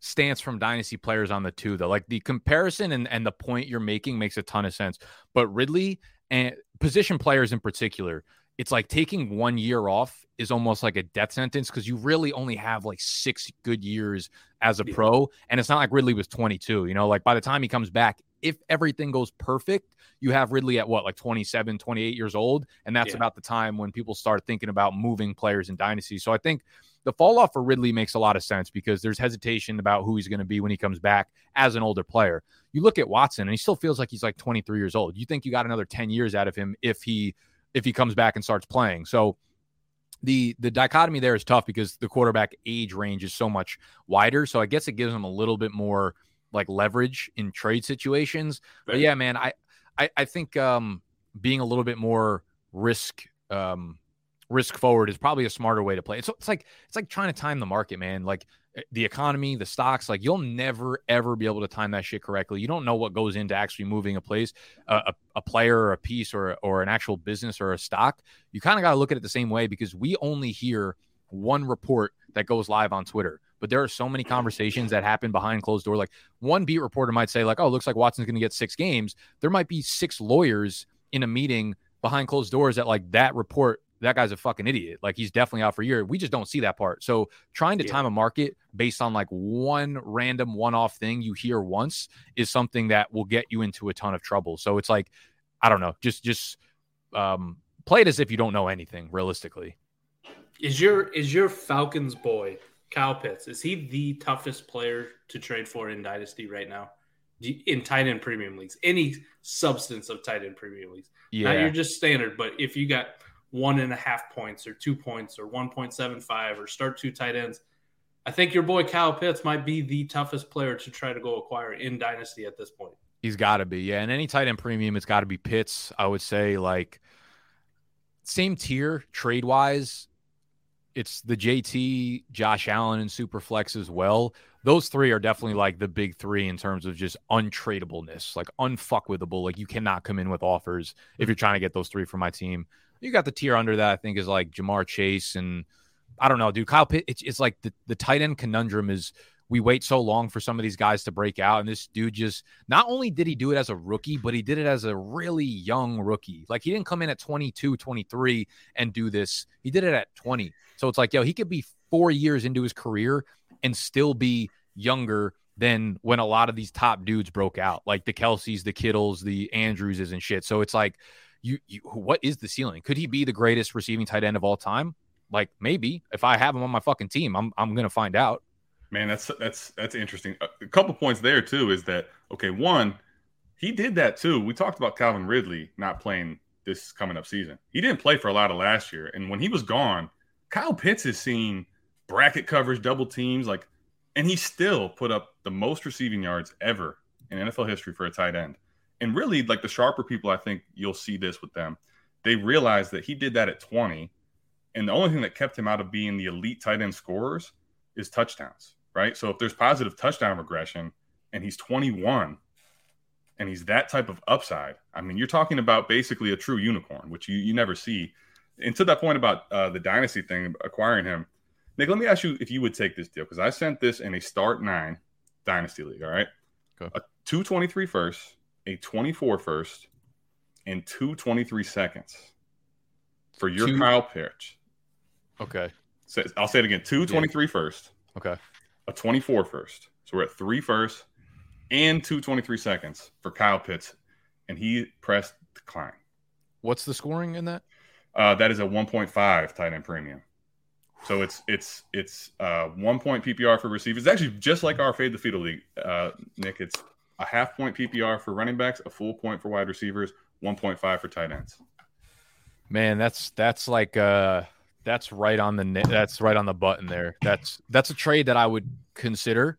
stance from dynasty players on the two though. Like the comparison and, and the point you're making makes a ton of sense. But Ridley and position players in particular, it's like taking one year off is almost like a death sentence because you really only have like six good years as a yeah. pro. And it's not like Ridley was 22, you know, like by the time he comes back, if everything goes perfect, you have Ridley at what, like 27, 28 years old. And that's yeah. about the time when people start thinking about moving players in dynasty. So I think the fall off for Ridley makes a lot of sense because there's hesitation about who he's going to be when he comes back as an older player. You look at Watson and he still feels like he's like 23 years old. You think you got another 10 years out of him if he if he comes back and starts playing. So the the dichotomy there is tough because the quarterback age range is so much wider. So I guess it gives him a little bit more like leverage in trade situations. Right. But yeah, man, I I, I think um, being a little bit more risk um, risk forward is probably a smarter way to play. It's, it's like it's like trying to time the market, man. Like eh, the economy, the stocks, like you'll never ever be able to time that shit correctly. You don't know what goes into actually moving a place, uh, a, a player or a piece or or an actual business or a stock. You kind of got to look at it the same way because we only hear one report that goes live on Twitter. But there are so many conversations that happen behind closed door. Like one beat reporter might say, like, "Oh, looks like Watson's going to get six games." There might be six lawyers in a meeting behind closed doors that like that report that guy's a fucking idiot. Like he's definitely out for a year. We just don't see that part. So trying to yeah. time a market based on like one random one-off thing you hear once is something that will get you into a ton of trouble. So it's like, I don't know, just just um, play it as if you don't know anything realistically. Is your is your Falcons boy Kyle Pitts? Is he the toughest player to trade for in Dynasty right now? In tight end premium leagues, any substance of tight end premium leagues. Yeah, you're just standard. But if you got one and a half points or two points or 1.75 or start two tight ends. I think your boy Kyle Pitts might be the toughest player to try to go acquire in Dynasty at this point. He's got to be, yeah. And any tight end premium, it's got to be Pitts. I would say like same tier trade wise. It's the JT, Josh Allen, and Superflex as well. Those three are definitely like the big three in terms of just untradeableness, like unfuckwithable. Like you cannot come in with offers if you're trying to get those three for my team. You got the tier under that. I think is like Ja'Marr Chase and I don't know, dude. Kyle Pitt. It's, it's like the the tight end conundrum is we wait so long for some of these guys to break out, and this dude just not only did he do it as a rookie, but he did it as a really young rookie. Like he didn't come in at 22, 23 and do this. He did it at 20. So it's like, yo, he could be four years into his career and still be younger than when a lot of these top dudes broke out, like the Kelces, the Kittles, the Andrewses, and shit. So it's like you, you what is the ceiling? Could he be the greatest receiving tight end of all time? Like maybe if I have him on my fucking team, I'm I'm gonna find out. Man, that's that's that's interesting. A couple points there too is that okay, one, he did that too. We talked about Calvin Ridley not playing this coming up season. He didn't play for a lot of last year, and when he was gone, Kyle Pitts is seen bracket coverage, double teams, like, and he still put up the most receiving yards ever in NFL history for a tight end and really like the sharper people, I think you'll see this with them. They realize that he did that at 20. And the only thing that kept him out of being the elite tight end scorers is touchdowns, right? So if there's positive touchdown regression and he's 21 and he's that type of upside, I mean, you're talking about basically a true unicorn, which you, you never see. And to that point about uh, the dynasty thing, acquiring him, Nick, let me ask you if you would take this deal because I sent this in a start nine dynasty league. All right. Okay. A 223 first, a 24 first, and 223 seconds for your two. Kyle Pitts. Okay. So I'll say it again: two 23 yeah. first. Okay. A 24 first. So we're at three first and two 23 seconds for Kyle Pitts, and he pressed decline. What's the scoring in that? Uh, that is a 1.5 tight end premium. So it's it's it's uh, one point PPR for receivers. It's actually just like our fade the field league, uh, Nick. It's a half point PPR for running backs, a full point for wide receivers, 1.5 for tight ends. Man, that's that's like uh that's right on the that's right on the button there. That's that's a trade that I would consider.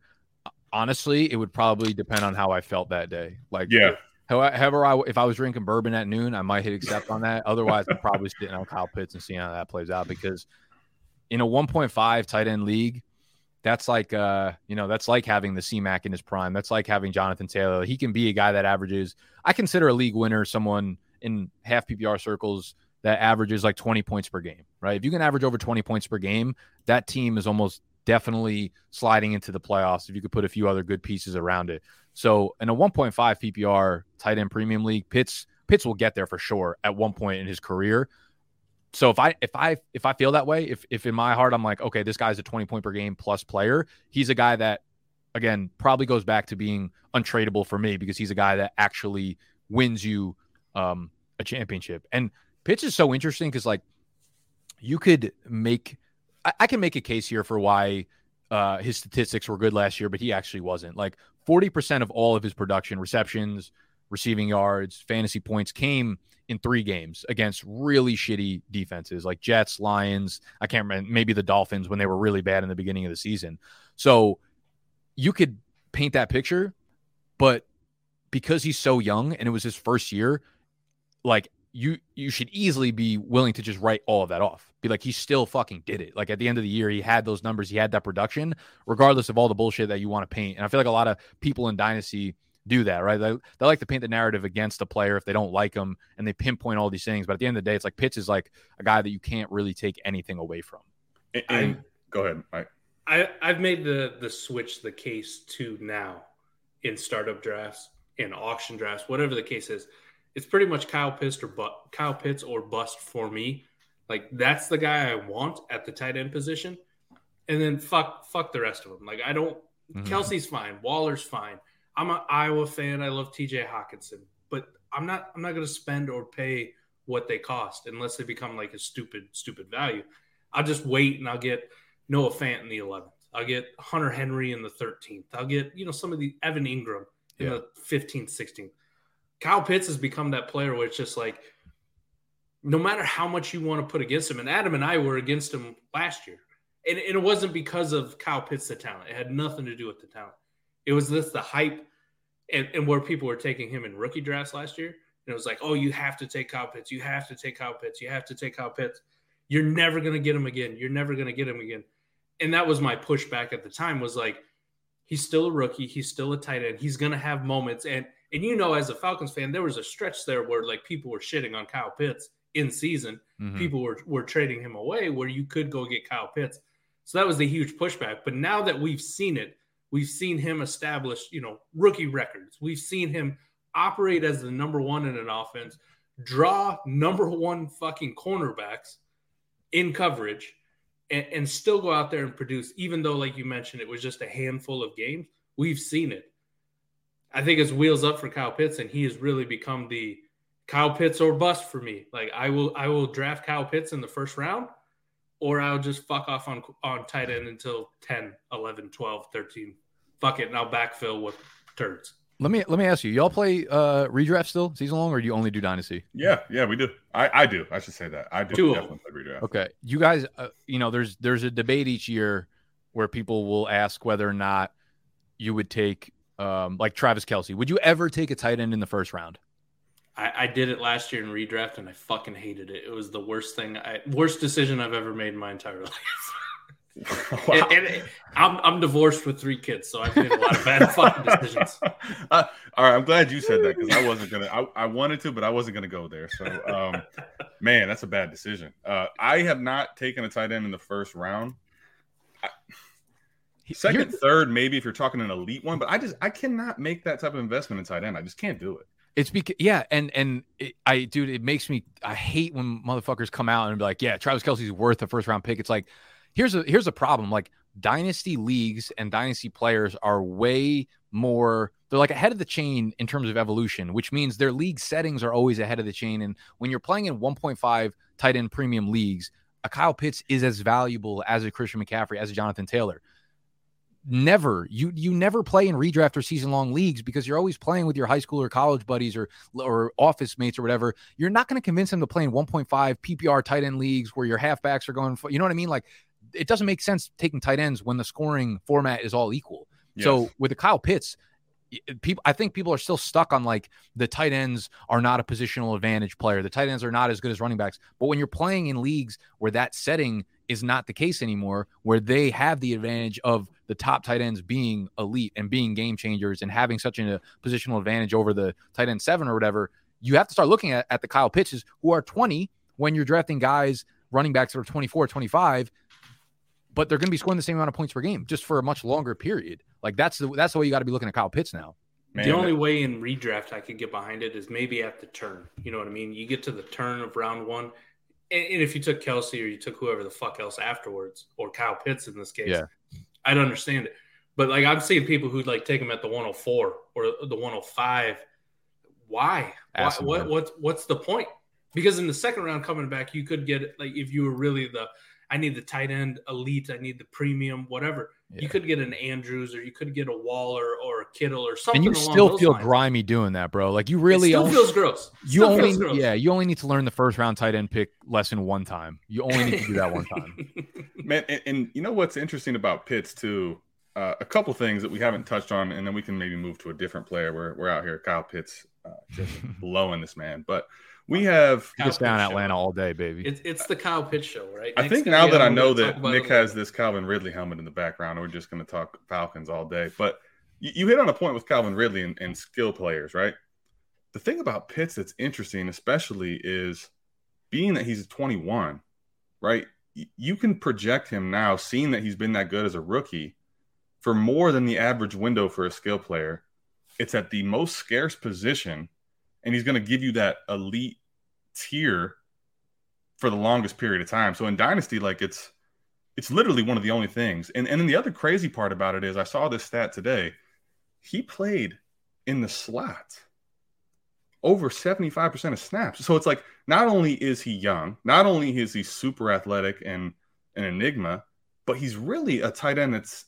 Honestly, it would probably depend on how I felt that day. Like yeah. However, I if I was drinking bourbon at noon, I might hit accept on that. Otherwise, I'm probably sitting on Kyle Pitts and seeing how that plays out because in a 1.5 tight end league, that's like uh you know that's like having the C-Mac in his prime. That's like having Jonathan Taylor. He can be a guy that averages. I consider a league winner someone in half PPR circles that averages like 20 points per game, right? If you can average over 20 points per game, that team is almost definitely sliding into the playoffs if you could put a few other good pieces around it. So in a 1.5 PPR tight end premium league, Pitts Pitts will get there for sure at one point in his career so if I if I if I feel that way, if if in my heart I'm like, okay, this guy's a 20 point per game plus player, he's a guy that again probably goes back to being untradeable for me because he's a guy that actually wins you um, a championship. And Pitts is so interesting because like you could make I, I, can make a case here for why uh, his statistics were good last year, but he actually wasn't. Like 40% of all of his production, receptions, receiving yards, fantasy points came in three games against really shitty defenses like Jets, Lions. I can't remember, maybe the Dolphins when they were really bad in the beginning of the season. So you could paint that picture, but because he's so young and it was his first year, like you you should easily be willing to just write all of that off. Be like, he still fucking did it. Like at the end of the year, he had those numbers, he had that production, regardless of all the bullshit that you want to paint. And I feel like a lot of people in Dynasty do that, right? They, they like to paint the narrative against a player if they don't like him and they pinpoint all these things. But at the end of the day, it's like Pitts is like a guy that you can't really take anything away from. And, and go ahead, Mike. I, I've made the the switch the case to now in startup drafts, in auction drafts, whatever the case is it's pretty much Kyle Pitts or but Kyle Pitts or bust for me. Like that's the guy I want at the tight end position. And then fuck fuck the rest of them. Like I don't mm-hmm. Kelce's fine, Waller's fine. I'm an Iowa fan. I love TJ Hockenson, but I'm not I'm not going to spend or pay what they cost unless they become like a stupid stupid value. I'll just wait and I'll get Noah Fant in the 11th. I'll get Hunter Henry in the 13th. I'll get, you know, some of the Evan Engram in yeah. the 15th, 16th. Kyle Pitts has become that player where it's just like, no matter how much you want to put against him, and Adam and I were against him last year, and, and it wasn't because of Kyle Pitts, the talent. It had nothing to do with the talent. It was this the hype and, and where people were taking him in rookie drafts last year. And it was like, oh, you have to take Kyle Pitts. You have to take Kyle Pitts. You have to take Kyle Pitts. You're never going to get him again. You're never going to get him again. And that was my pushback at the time was like, he's still a rookie. He's still a tight end. He's going to have moments. And – and you know, as a Falcons fan, there was a stretch there where like people were shitting on Kyle Pitts in season. Mm-hmm. People were were trading him away where you could go get Kyle Pitts. So that was the huge pushback. But now that we've seen it, we've seen him establish, you know, rookie records. We've seen him operate as the number one in an offense, draw number one fucking cornerbacks in coverage, and, and still go out there and produce, even though, like you mentioned, it was just a handful of games. We've seen it. I think it's wheels up for Kyle Pitts, and he has really become the Kyle Pitts or bust for me. Like I will, I will draft Kyle Pitts in the first round, or I'll just fuck off on on tight end until 10, 11, 12, 13. Fuck it, and I'll backfill with turds. Let me let me ask you, y'all play uh redraft still season long, or do you only do dynasty? Yeah, yeah, we do. I I do. I should say that I do Two definitely play redraft. Okay, you guys, uh, you know, there's there's a debate each year where people will ask whether or not you would take um, like Travis Kelce. Would you ever take a tight end in the first round? I, I, did it last year in redraft, and I fucking hated it. It was the worst thing, I, worst decision I've ever made in my entire <laughs> life. wow. <laughs> and, and I'm I'm divorced with three kids, so I've made a lot of bad fucking decisions. <laughs> Uh, all right, I'm glad you said that because I wasn't gonna. I, I, wanted to, but I wasn't gonna go there. So, um, man, that's a bad decision. Uh, I have not taken a tight end in the first round. 2nd third, maybe if you're talking an elite one, but I just I cannot make that type of investment in tight end. I just can't do it. It's because yeah, and and it, I dude, it makes me I hate when motherfuckers come out and be like, yeah, Travis Kelce's worth a first round pick. It's like here's a here's a problem. Like dynasty leagues and dynasty players are way more they're like ahead of the chain in terms of evolution, which means their league settings are always ahead of the chain. And when you're playing in 1.5 tight end premium leagues, a Kyle Pitts is as valuable as a Christian McCaffrey, as a Jonathan Taylor never you you never play in redraft or season long leagues because you're always playing with your high school or college buddies or or office mates or whatever. You're not going to convince them to play in 1.5 PPR tight end leagues where your halfbacks are going. For, you know what I mean? Like it doesn't make sense taking tight ends when the scoring format is all equal. Yes. So with the Kyle Pitts, people I think people are still stuck on like the tight ends are not a positional advantage player. The tight ends are not as good as running backs. But when you're playing in leagues where that setting is not the case anymore, where they have the advantage of the top tight ends being elite and being game changers and having such a uh, positional advantage over the tight end seven or whatever, you have to start looking at, at the Kyle Pitches who are 20 when you're drafting guys, running backs that are 24, 25, but they're going to be scoring the same amount of points per game just for a much longer period. Like that's the that's the way you got to be looking at Kyle Pitts now. Man, the only way in redraft I could get behind it is maybe at the turn. You know what I mean? You get to the turn of round one and, if you took Kelce or you took whoever the fuck else afterwards, or Kyle Pitts in this case, yeah. I'd understand it. But like I'm seeing people who like take him at the 104 or the 105. Why? Why what what what's the point? Because in the second round coming back, you could get like if you were really the I need the tight end elite, I need the premium, whatever. Yeah. You could get an Andrews or you could get a Waller or a Kittle or something. And you still feel lines. grimy doing that, bro. Like you really it still only, feels gross. You only gross. yeah, you only need to learn the first round tight end pick lesson one time. You only need to do that one <laughs> time. Man, and, and, you know what's interesting about Pitts too? Uh, a couple things that we haven't touched on, and then we can maybe move to a different player. We're we're out here, Kyle Pitts. Uh, just <laughs> blowing this man. But we have Just down Atlanta all day, baby. It's it's the Kyle Pitts show, right? I Nick's think now that I know that Nick has later. this Calvin Ridley helmet in the background, we're just going to talk Falcons all day. But you, you hit on a point with Calvin Ridley and, and skill players, right? The thing about Pitts that's interesting, especially, is being that he's 21, right? You can project him now, seeing that he's been that good as a rookie for more than the average window for a skill player. It's at the most scarce position, and he's going to give you that elite tier for the longest period of time. So in Dynasty, like it's it's literally one of the only things. And and then the other crazy part about it is I saw this stat today. He played in the slot over 75% of snaps. So it's like not only is he young, not only is he super athletic and an enigma, but he's really a tight end that's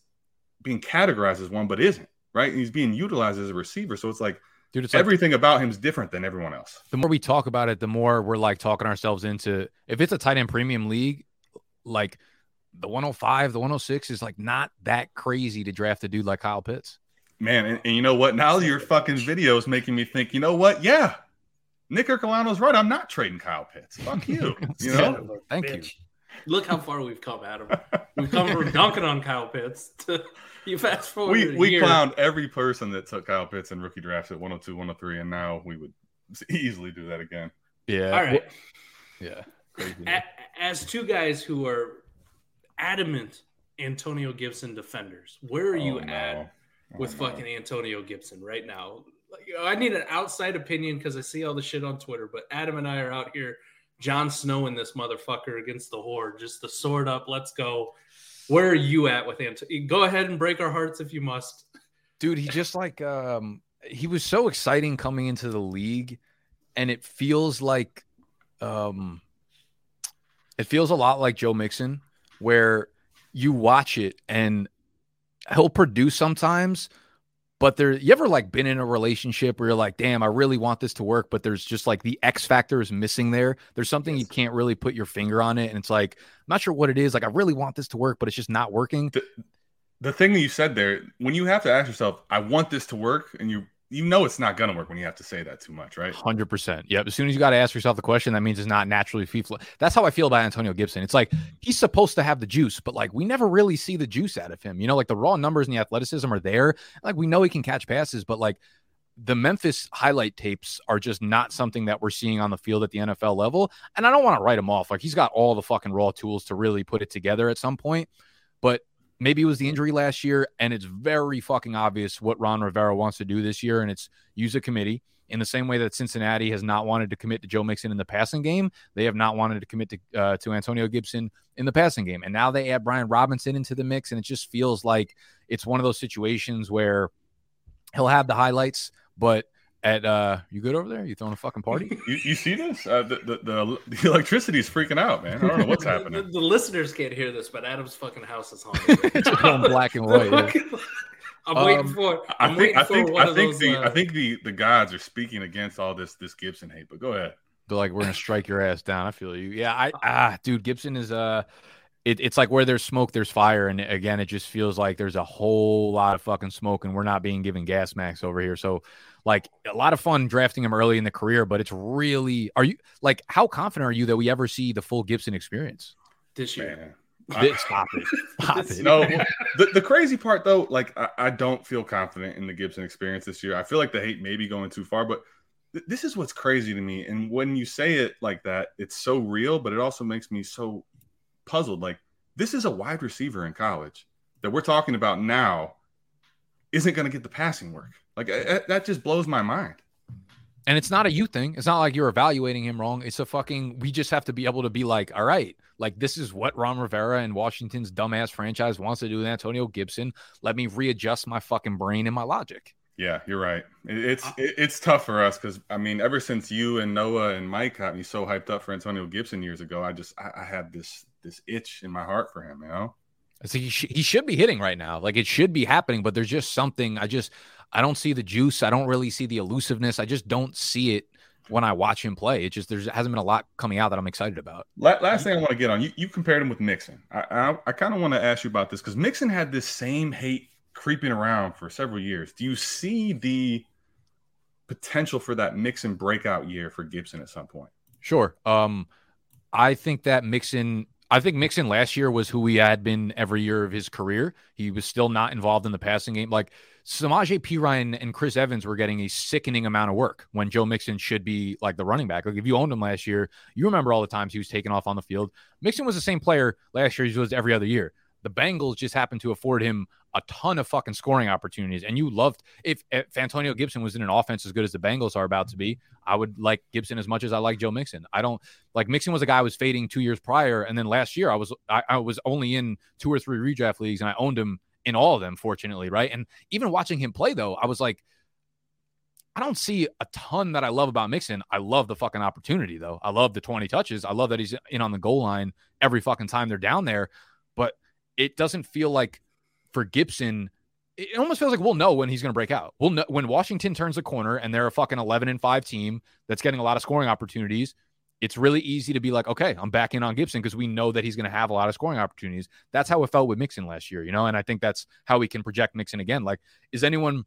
being categorized as one, but isn't, right? He's being utilized as a receiver. So it's like Dude, it's like everything about him is different than everyone else. the more we talk about it, the more we're like talking ourselves into if it's a tight end premium league, like the 105, the 106 is like not that crazy to draft a dude like Kyle Pitts. Man, and, and you know what? Now your fucking video is making me think, you know what? Yeah. Nick Ercolano's right. I'm not trading Kyle Pitts. Fuck you. <laughs> You know? of a Thank you. Look how far we've come, Adam. We've come from dunking on Kyle Pitts to <laughs> you fast forward. we a we year. clowned every person that took Kyle Pitts in rookie drafts at 102, 103, and now we would <laughs> easily do that again. Yeah. All right. Yeah. As two guys who are adamant Antonio Gibson defenders, where are you Oh, no. at Oh, with no. fucking Antonio Gibson right now? Like, I need an outside opinion because I see all the shit on Twitter, but Adam and I are out here, Jon Snow in this motherfucker against the horde, just the sword up. Let's go. Where are you at with Antonio? Go ahead and break our hearts if you must. dude he just like um he was so exciting coming into the league and it feels like um it feels a lot like joe mixon where you watch it and he'll produce sometimes but there you ever like been in a relationship where you're like damn i really want this to work but there's just like the x factor is missing there? There's something you can't really put your finger on it and it's like i'm not sure what it is like i really want this to work but it's just not working? The thing that you said there, when you have to ask yourself, I want this to work, and you you know it's not gonna work when you have to say that too much, right? Hundred percent. Yep. As soon as you got to ask yourself the question, that means it's not naturally FIFA. That's how I feel about Antonio Gibson. It's like he's supposed to have the juice, but like we never really see the juice out of him. You know, like the raw numbers and the athleticism are there. Like we know he can catch passes, but like the Memphis highlight tapes are just not something that we're seeing on the field at the NFL level. And I don't want to write him off. Like he's got all the fucking raw tools to really put it together at some point. But maybe it was the injury last year, and it's very fucking obvious what Ron Rivera wants to do this year, and it's use a committee in the same way that Cincinnati has not wanted to commit to Joe Mixon in the passing game, they have not wanted to commit to uh, to Antonio Gibson in the passing game. And now they add Brian Robinson into the mix, and it just feels like it's one of those situations where he'll have the highlights, but at uh, you good over there? You throwing a fucking party? <laughs> You, you see this? Uh, the, the the the electricity is freaking out, man. I don't know what's <laughs> The, happening. the listeners can't hear this, but Adam's fucking house is haunted. <laughs> it's going black and white. yeah. I'm waiting Um, for. I I'm think I think I think those. the uh, I think the the gods are speaking against all this this Gibson hate. But go ahead. They're like, we're gonna strike your ass down. I feel you. Yeah, I ah, dude, Gibson is uh it, it's like where there's smoke, there's fire, and again, it just feels like there's a whole lot of fucking smoke, and we're not being given gas max over here. So, like, a lot of fun drafting him early in the career, but it's really, are you like, how confident are you that we ever see the full Gibson experience? this year. Man. <laughs> Th- Stop it, stop This- it. No, the, the crazy part though, like I, I don't feel confident in the Gibson experience this year. I feel like the hate may be going too far, but th- this is what's crazy to me. And when you say it like that, it's so real, but it also makes me so puzzled. Like this is a wide receiver in college that we're talking about now isn't going to get the passing work. Like I, I- that just blows my mind. And it's not a you thing. It's not like you're evaluating him wrong. It's a fucking, we just have to be able to be like, all right, like this is what Ron Rivera and Washington's dumbass franchise wants to do with Antonio Gibson. Let me readjust my fucking brain and my logic. Yeah, you're right. It's uh, it's tough for us because I mean, ever since you and Noah and Mike got me so hyped up for Antonio Gibson years ago, I just I, I had this this itch in my heart for him. You know, So he, sh- he should be hitting right now. Like it should be happening, but there's just something. I just, I don't see the juice. I don't really see the elusiveness. I just don't see it when I watch him play. It just, there's hasn't been a lot coming out that I'm excited about. Last thing I want to get on you, you compared him with Mixon. I I, I kind of want to ask you about this because Mixon had this same hate creeping around for several years. Do you see the potential for that Mixon breakout year for Gibson at some point? Sure. Um, I think that Mixon I think Mixon last year was who he had been every year of his career. He was still not involved in the passing game. Like Samaje Perine and Chris Evans were getting a sickening amount of work when Joe Mixon should be like the running back. Like if you owned him last year, you remember all the times he was taken off on the field. Mixon was the same player last year as he was every other year. The Bengals just happened to afford him a ton of fucking scoring opportunities. And you loved if, if Antonio Gibson was in an offense as good as the Bengals are about to be, I would like Gibson as much as I like Joe Mixon. I don't like Mixon was a guy I was fading two years prior, and then last year I was I, I was only in two or three redraft leagues, and I owned him in all of them, fortunately, right? And even watching him play though, I was like, I don't see a ton that I love about Mixon. I love the fucking opportunity though. I love the 20 touches. I love that he's in on the goal line every fucking time they're down there. But it doesn't feel like for Gibson, it almost feels like we'll know when he's going to break out. We'll know when Washington turns a corner and they're a fucking 11 and 5 team that's getting a lot of scoring opportunities. It's really easy to be like, okay, I'm back in on Gibson because we know that he's going to have a lot of scoring opportunities. That's how it felt with Mixon last year, you know, and I think that's how we can project Mixon again. Like, is anyone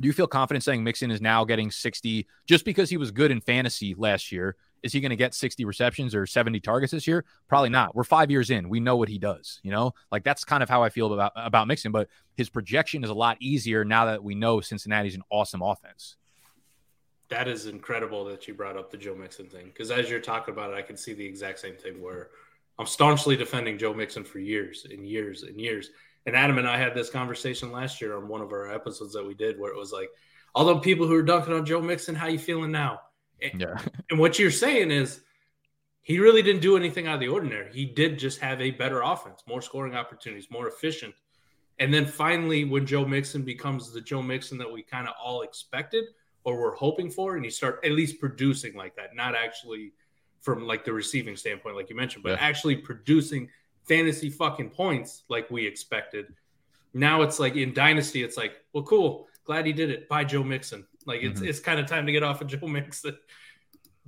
do you feel confident saying Mixon is now getting 60 just because he was good in fantasy last year? Is he going to get 60 receptions or 70 targets this year? Probably not. We're five years in. We know what he does. You know, like that's kind of how I feel about about Mixon. But his projection is a lot easier now that we know Cincinnati's an awesome offense. That is incredible that you brought up the Joe Mixon thing because as you're talking about it, I can see the exact same thing where I'm staunchly defending Joe Mixon for years and years and years. And Adam and I had this conversation last year on one of our episodes that we did where it was like, all the people who are dunking on Joe Mixon, how you feeling now? Yeah. <laughs> and what you're saying is he really didn't do anything out of the ordinary. He did just have a better offense, more scoring opportunities, more efficient. And then finally, when Joe Mixon becomes the Joe Mixon that we kind of all expected or were hoping for, and you start at least producing like that, not actually from like the receiving standpoint, like you mentioned, but yeah. actually producing fantasy fucking points like we expected. Now it's like in Dynasty, it's like, well, cool. Glad he did it. Bye, Joe Mixon. Like it's mm-hmm. it's kind of time to get off of Joe <laughs> Mixon.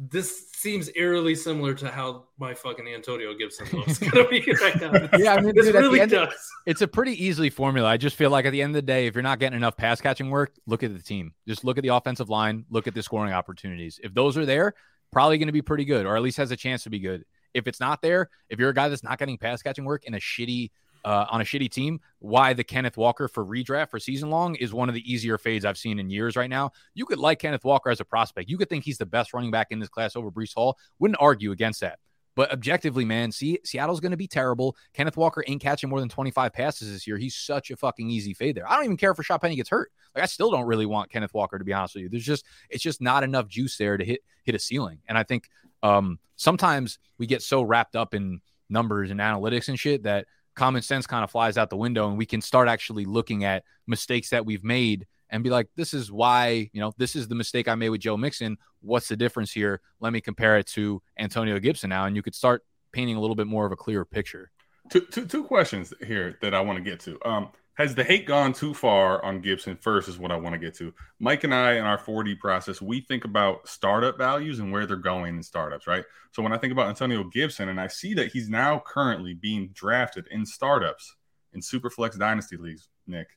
This seems eerily similar to how my fucking Antonio Gibson looks <laughs> gonna be right now. yeah, I mean, dude, really does. Of, it's a pretty easily formula. I just feel like at the end of the day, if you're not getting enough pass catching work, look at the team. Just look at the offensive line. Look at the scoring opportunities. If those are there, probably going to be pretty good, or at least has a chance to be good. If it's not there, if you're a guy that's not getting pass catching work in a shitty uh, on a shitty team, why the Kenneth Walker for redraft for season long is one of the easier fades I've seen in years right now. You could like Kenneth Walker as a prospect. You could think he's the best running back in this class over Breece Hall. Wouldn't argue against that. But objectively, man, see, Seattle's going to be terrible. Kenneth Walker ain't catching more than 25 passes this year. He's such a fucking easy fade there. I don't even care if Rashaad Penny gets hurt. Like I still don't really want Kenneth Walker to be honest with you. There's just it's just not enough juice there to hit hit a ceiling. And I think um, sometimes we get so wrapped up in numbers and analytics and shit that common sense kind of flies out the window and we can start actually looking at mistakes that we've made and be like, this is why, you know, this is the mistake I made with Joe Mixon. What's the difference here? Let me compare it to Antonio Gibson now. And you could start painting a little bit more of a clearer picture. Two, two, two questions here that I want to get to. Um, has the hate gone too far on Gibson first is what I want to get to. Mike and I in our 4D process, we think about startup values and where they're going in startups, right? So when I think about Antonio Gibson and I see that he's now currently being drafted in startups in Superflex Dynasty leagues, Nick,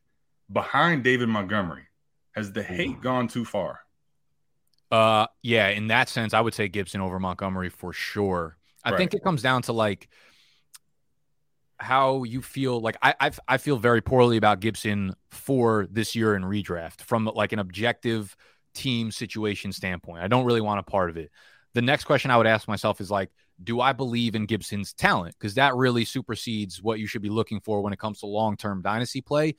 behind David Montgomery, has the hate gone too far? Uh yeah, in that sense, I would say Gibson over Montgomery for sure. I right. think it comes down to like how you feel like I I've, i feel very poorly about Gibson for this year in redraft from like an objective team situation standpoint. I don't really want a part of it. The next question I would ask myself is like, do I believe in Gibson's talent? Because that really supersedes what you should be looking for when it comes to long term dynasty play.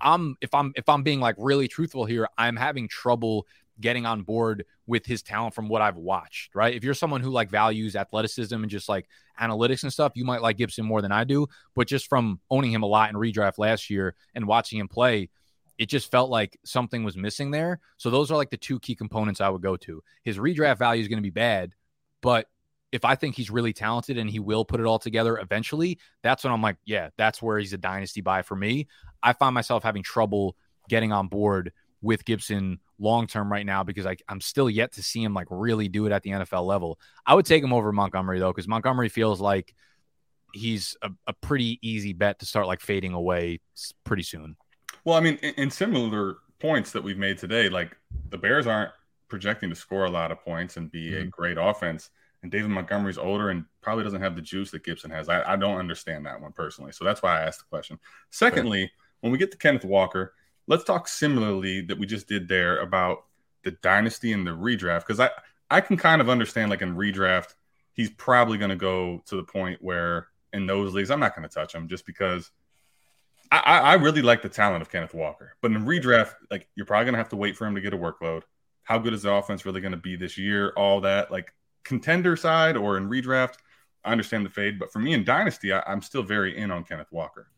I'm if I'm if I'm being like really truthful here, I'm having trouble getting on board with his talent from what I've watched, right? If you're someone who like values athleticism and just like analytics and stuff, you might like Gibson more than I do. But just from owning him a lot in redraft last year and watching him play, it just felt like something was missing there. So those are like the two key components I would go to. His redraft value is going to be bad, but if I think he's really talented and he will put it all together eventually, that's when I'm like, yeah, that's where he's a dynasty buy for me. I find myself having trouble getting on board with Gibson long term right now because I, I'm still yet to see him like really do it at the NFL level. I would take him over Montgomery though, because Montgomery feels like he's a, a, pretty easy bet to start like fading away pretty soon. Well, I mean, in, in, similar points that we've made today, like the Bears aren't projecting to score a lot of points and be a Mhm. great offense. And David Montgomery's older and probably doesn't have the juice that Gibson has. I, I don't understand that one personally. So that's why I asked the question. Secondly, when we get to Kenneth Walker, let's talk similarly that we just did there about the dynasty and the redraft. Because I, I can kind of understand like in redraft, he's probably going to go to the point where in those leagues, I'm not going to touch him just because I, I really like the talent of Kenneth Walker. But in redraft, like you're probably going to have to wait for him to get a workload. How good is the offense really going to be this year? All that, like contender side or in redraft, I understand the fade. But for me in dynasty, I, I'm still very in on Kenneth Walker.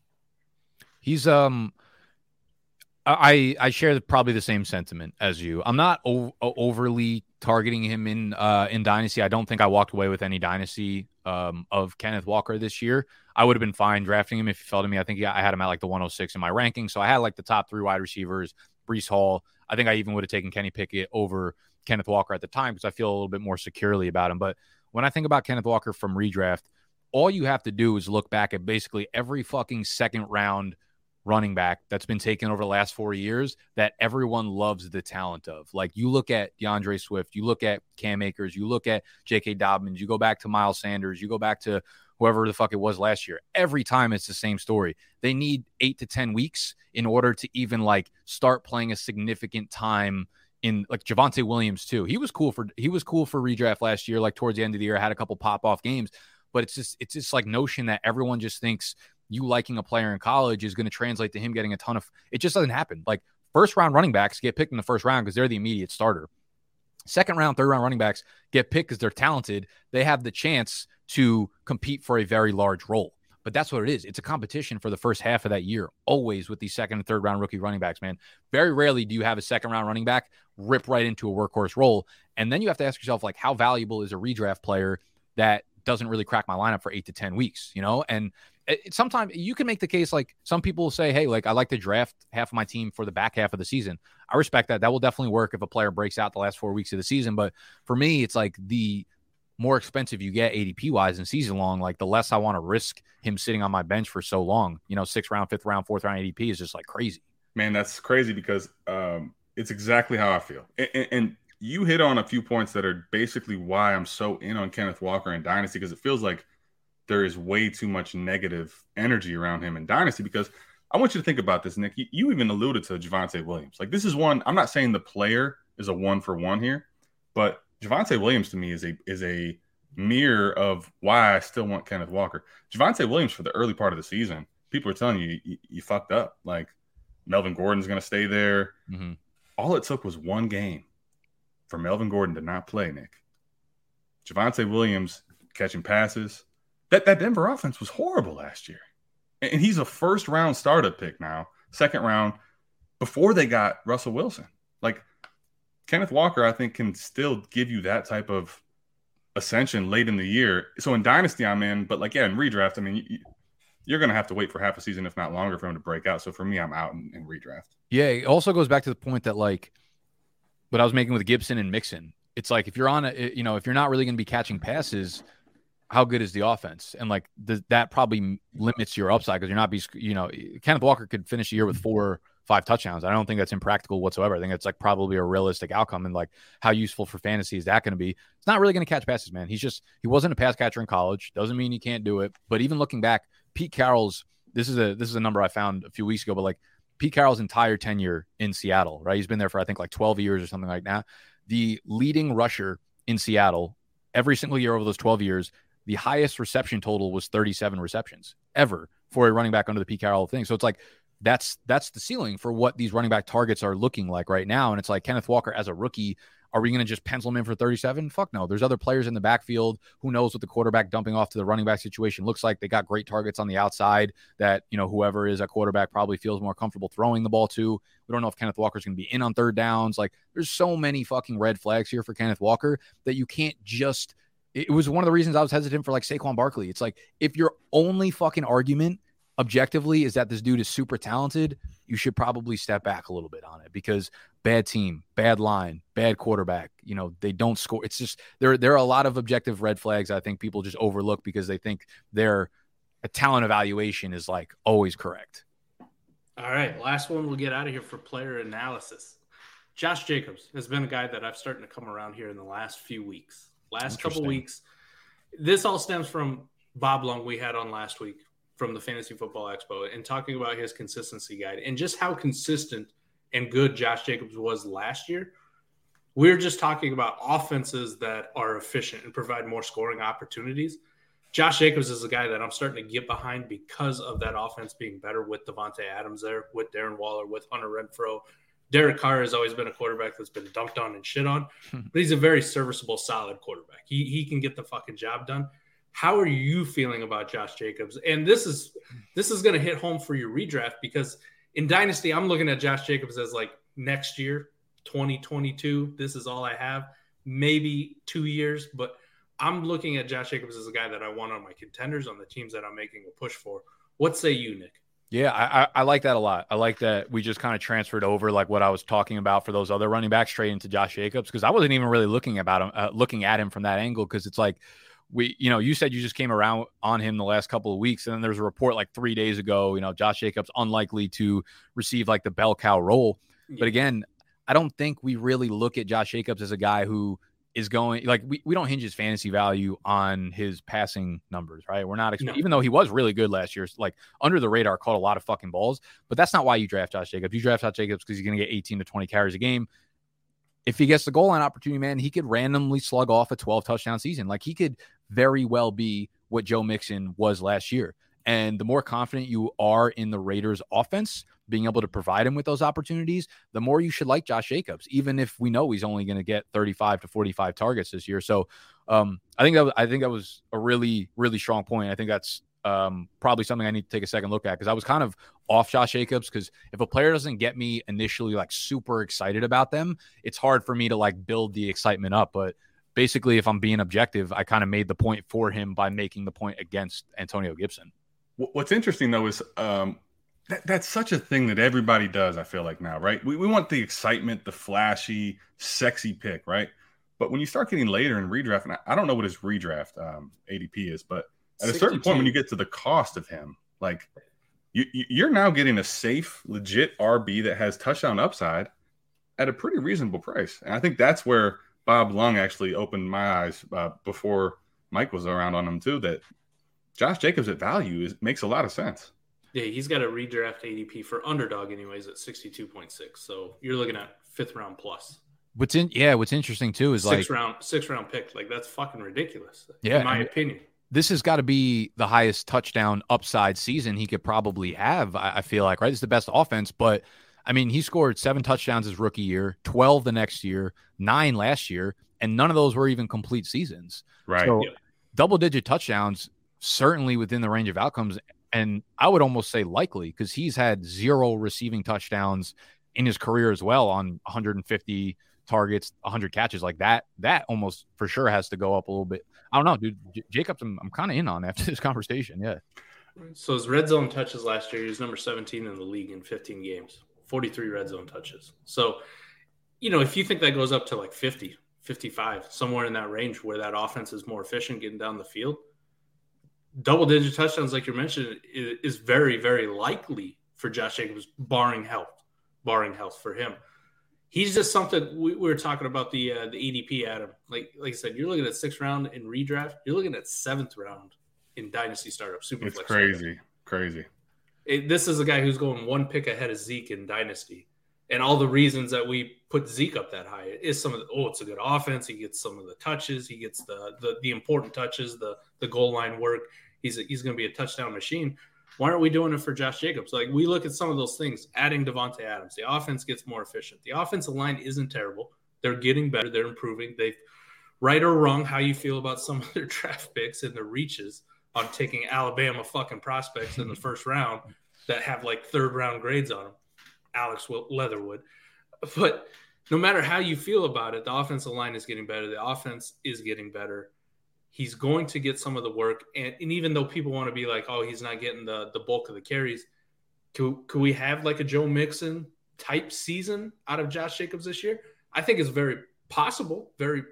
He's um I I share probably the same sentiment as you. I'm not o- overly targeting him in uh in dynasty. I don't think I walked away with any dynasty um of Kenneth Walker this year. I would have been fine drafting him if he fell to me. I think I had him at like the 106 in my ranking. So I had like the top three wide receivers, Breece Hall. I think I even would have taken Kenny Pickett over Kenneth Walker at the time because I feel a little bit more securely about him. But when I think about Kenneth Walker from redraft, all you have to do is look back at basically every fucking second round running back that's been taken over the last four years that everyone loves the talent of. Like you look at D'Andre Swift, you look at Cam Akers, you look at J.K. Dobbins, you go back to Miles Sanders, you go back to whoever the fuck it was last year. Every time it's the same story. They need eight to 10 weeks in order to even like start playing a significant time in like Javonte Williams too. He was cool for he was cool for redraft last year, like towards the end of the year, had a couple pop off games. But it's just it's just like notion that everyone just thinks you liking a player in college is going to translate to him getting a ton of it just doesn't happen. Like first round running backs get picked in the first round because they're the immediate starter. Second round, third round running backs get picked because they're talented. They have the chance to compete for a very large role. But that's what it is. It's a competition for the first half of that year, always with these second and third round rookie running backs, man. Very rarely do you have a second round running back rip right into a workhorse role. And then you have to ask yourself, like, how valuable is a redraft player that doesn't really crack my lineup for eight to 10 weeks, you know? And sometimes you can make the case like some people say, hey, like I like to draft half of my team for the back half of the season. I respect that. That will definitely work if a player breaks out the last four weeks of the season. But for me, it's like the more expensive you get ADP wise and season long, like the less I want to risk him sitting on my bench for so long. You know, sixth round, fifth round, fourth round ADP is just like crazy. Man, that's crazy because um, it's exactly how I feel. And, and, you hit on a few points that are basically why I'm so in on Kenneth Walker and Dynasty because it feels like there is way too much negative energy around him in Dynasty. Because I want you to think about this, Nick. You, you even alluded to Javonte Williams. Like, this is one, I'm not saying the player is a one for one here, but Javonte Williams to me is a is a mirror of why I still want Kenneth Walker. Javonte Williams for the early part of the season, people are telling you you, you fucked up. Like Melvin Gordon's going to stay there. Mm-hmm. All it took was one game for Melvin Gordon to not play. Nick Javonte Williams catching passes. That that Denver offense was horrible last year, and he's a first round startup pick now, second round before they got Russell Wilson. Like Kenneth Walker, I think can still give you that type of ascension late in the year. So in Dynasty, I'm in, but like, yeah, in redraft, I mean, you, are going to have to wait for half a season, if not longer, for him to break out. So for me, I'm out in, in, redraft. Yeah. It also goes back to the point that, like, what I was making with Gibson and Mixon. It's like if you're on a, you know, if you're not really going to be catching passes, how good is the offense? And like the, that probably limits your upside because you're not be, you know, Kenneth Walker could finish the year with mm-hmm. four five touchdowns. I don't think that's impractical whatsoever. I think it's like probably a realistic outcome. And like, how useful for fantasy is that going to be? It's not really going to catch passes, man. He's just he wasn't a pass catcher in college. Doesn't mean he can't do it. But even looking back, Pete Carroll's this is a this is a number I found a few weeks ago. But like Pete Carroll's entire tenure in Seattle, right? He's been there for I think like 12 years or something like that. The leading rusher in Seattle every single year over those 12 years, the highest reception total was 37 receptions ever for a running back under the Pete Carroll thing. So it's like that's that's the ceiling for what these running back targets are looking like right now. And it's like Kenneth Walker as a rookie, are we going to just pencil him in for 37? Fuck no. There's other players in the backfield. Who knows what the quarterback dumping off to the running back situation looks like? They got great targets on the outside that, you know, whoever is a quarterback probably feels more comfortable throwing the ball to. We don't know if Kenneth Walker's going to be in on third downs. Like there's so many fucking red flags here for Kenneth Walker that you can't just it was one of the reasons I was hesitant for like Saquon Barkley. It's like if your only fucking argument objectively is that this dude is super talented, you should probably step back a little bit on it because bad team, bad line, bad quarterback. You know, they don't score. It's just there. There are a lot of objective red flags. I think people just overlook because they think their a talent evaluation is like always correct. All right, last one. We'll get out of here for player analysis. Josh Jacobs has been a guy that I've starting to come around here in the last few weeks. Last couple weeks. This all stems from Bob Long we had on last week from the Fantasy Football Expo and talking about his consistency guide and just how consistent and good Josh Jacobs was last year. We're just talking about offenses that are efficient and provide more scoring opportunities. Josh Jacobs is a guy that I'm starting to get behind because of that offense being better with Davante Adams there, with Darren Waller, with Hunter Renfrow. Derek Carr has always been a quarterback that's been dunked on and shit on, hmm. but he's a very serviceable, solid quarterback. He he can get the fucking job done. How are you feeling about Josh Jacobs? And this is this is going to hit home for your redraft because in Dynasty, I'm looking at Josh Jacobs as like next year, 2022. This is all I have, maybe two years, but I'm looking at Josh Jacobs as a guy that I want on my contenders on the teams that I'm making a push for. What say you, Nick? Yeah, I, I like that a lot. I like that we just kind of transferred over like what I was talking about for those other running backs straight into Josh Jacobs because I wasn't even really looking about him, uh, looking at him from that angle because it's like we, you know, you said you just came around on him the last couple of weeks, and then there's a report like three days ago, you know, Josh Jacobs unlikely to receive like the bell cow role. Yeah. But again, I don't think we really look at Josh Jacobs as a guy who is going like we, we don't hinge his fantasy value on his passing numbers, right? We're not no. even though he was really good last year, like under the radar, caught a lot of fucking balls. But that's not why you draft Josh Jacobs. You draft Josh Jacobs because he's going to get 18 to 20 carries a game. If he gets the goal line opportunity, man, he could randomly slug off a 12 touchdown season. Like he could very well be what Joe Mixon was last year. And the more confident you are in the Raiders offense, being able to provide him with those opportunities, the more you should like Josh Jacobs, even if we know he's only going to get 35 to 45 targets this year. So um, I think that was, I think that was a really really strong point. I think that's um, probably something I need to take a second look at because I was kind of off Josh Jacobs because if a player doesn't get me initially like super excited about them, it's hard for me to like build the excitement up. But basically, if I'm being objective, I kind of made the point for him by making the point against Antonio Gibson. What's interesting though is um, that, that's such a thing that everybody does. I feel like now, right? We, we want the excitement, the flashy, sexy pick, right? But when you start getting later in redraft, and I, I don't know what his redraft um, ADP is, but at 62. a certain point when you get to the cost of him, like you, you're now getting a safe, legit RB that has touchdown upside at a pretty reasonable price. And I think that's where Bob Lung actually opened my eyes uh, before Mike was around on him too. That Josh Jacobs at value is, makes a lot of sense. Yeah, he's got a redraft ADP for underdog anyways at 62.6. So you're looking at fifth round plus. What's in yeah, what's interesting too is six like round six round pick. Like that's fucking ridiculous. Yeah, in my opinion. This has got to be the highest touchdown upside season he could probably have. I, I feel like right. It's the best offense, but I mean, he scored seven touchdowns his rookie year, twelve the next year, nine last year, and none of those were even complete seasons. Right. So, yeah. double digit touchdowns certainly within the range of outcomes and I would almost say likely because he's had zero receiving touchdowns in his career as well on 150 targets, 100 catches like that. That almost for sure has to go up a little bit. I don't know, dude. J- Jacobs, I'm, I'm kind of in on after <laughs> this conversation. Yeah. So his red zone touches last year, he was number 17 in the league in 15 games, 43 red zone touches. So, you know, if you think that goes up to like 50, 55, somewhere in that range where that offense is more efficient getting down the field, double digit touchdowns, like you mentioned, is very, very likely for Josh Jacobs, barring health, barring health for him. He's just something we, we were talking about the uh, the ADP, Adam. Like like I said, you're looking at sixth round in redraft. You're looking at seventh round in dynasty startup. Super it's crazy, startup. crazy. It, this is a guy who's going one pick ahead of Zeke in dynasty, and all the reasons that we put Zeke up that high is some of the oh, it's a good offense. He gets some of the touches. He gets the the, the important touches, the the goal line work. He's a, he's going to be a touchdown machine. Why aren't we doing it for Josh Jacobs? Like we look at some of those things, adding Davante Adams, the offense gets more efficient. The offensive line isn't terrible. They're getting better. They're improving. They, right or wrong, how you feel about some <laughs> of their draft picks and their reaches on taking Alabama fucking prospects in the <laughs> first round that have like third round grades on them. Alex Leatherwood. But no matter how you feel about it, the offensive line is getting better. The offense is getting better. He's going to get some of the work. And, and even though people want to be like, oh, he's not getting the, the bulk of the carries, could, could we have like a Joe Mixon type season out of Josh Jacobs this year? I think it's very possible. Very,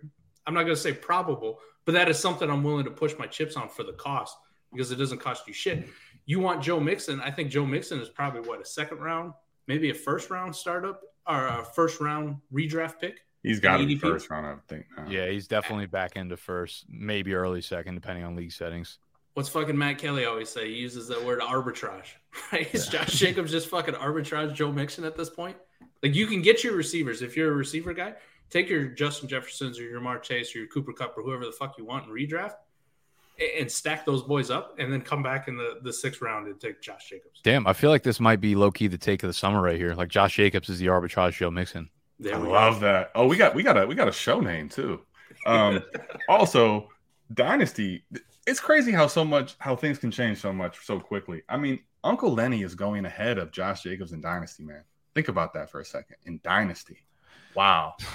I'm not going to say probable, but that is something I'm willing to push my chips on for the cost because it doesn't cost you shit. You want Joe Mixon. I think Joe Mixon is probably what a second round, maybe a first round startup or a first round redraft pick. He's got to be ADP? first round, I would think. now. Yeah, he's definitely back into first, maybe early second, depending on league settings. What's fucking Matt Kelly always say? He uses that word arbitrage. <laughs> Right? Is Josh Jacobs just fucking arbitrage Joe Mixon at this point? Like you can get your receivers if you're a receiver guy. Take your Justin Jeffersons or your Mark Chase or your Cooper Kupp or whoever the fuck you want in redraft, a- and stack those boys up, and then come back in the the sixth round and take Josh Jacobs. Damn, I feel like this might be low key the take of the summer right here. Like Josh Jacobs is the arbitrage Joe Mixon. There I love go. that. Oh, we got we got a we got a show name too. Um, <laughs> also, Dynasty. It's crazy how so much how things can change so much so quickly. I mean, Uncle Lenny is going ahead of Josh Jacobs in Dynasty, man. Think about that for a second. In Dynasty, wow. <sighs>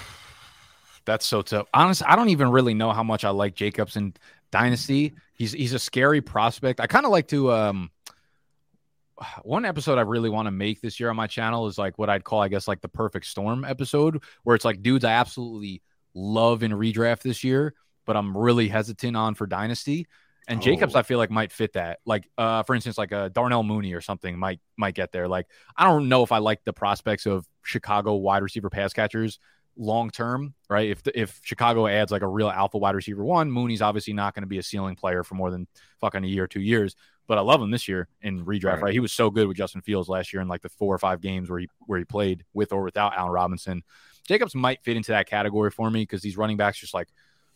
That's so tough. Honestly, I don't even really know how much I like Jacobs in Dynasty. He's he's a scary prospect. I kind of like to um one episode I really want to make this year on my channel is like what I'd call, I guess, like the perfect storm episode, where it's like dudes I absolutely love in redraft this year, but I'm really hesitant on for Dynasty. And Jacobs, Oh. I feel like might fit that. Like, uh, for instance, like a Darnell Mooney or something might might get there. Like, I don't know if I like the prospects of Chicago wide receiver pass catchers long term, right? If the, if Chicago adds like a real alpha wide receiver one, Mooney's obviously not going to be a ceiling player for more than fucking a year or two years. But I love him this year in redraft, right. Right. He was so good with Justin Fields last year in like the four or five games where he where he played with or without Allen Robinson. Jacobs might fit into that category for me because these running backs just like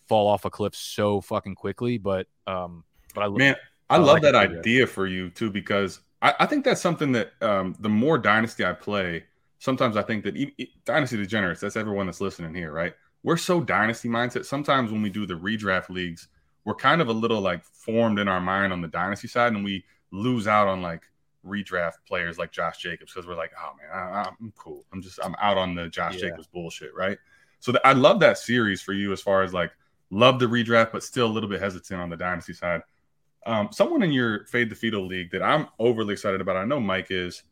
fall off a cliff so fucking quickly. But um, but I Man, I I love like that idea for you too, because I, I think that's something that um, the more Dynasty I play, sometimes I think that e- e- Dynasty Degenerates, that's everyone that's listening here, right? We're so Dynasty mindset. Sometimes when we do the redraft leagues, we're kind of a little like formed in our mind on the Dynasty side, and we lose out on like redraft players like Josh Jacobs because we're like, oh man, I, I'm cool. I'm just I'm out on the Josh Yeah. Jacobs bullshit, right? So th- I love that series for you as far as like love the redraft, but still a little bit hesitant on the Dynasty side. Um, someone in your Fade the Field league that I'm overly excited about, I know Mike is.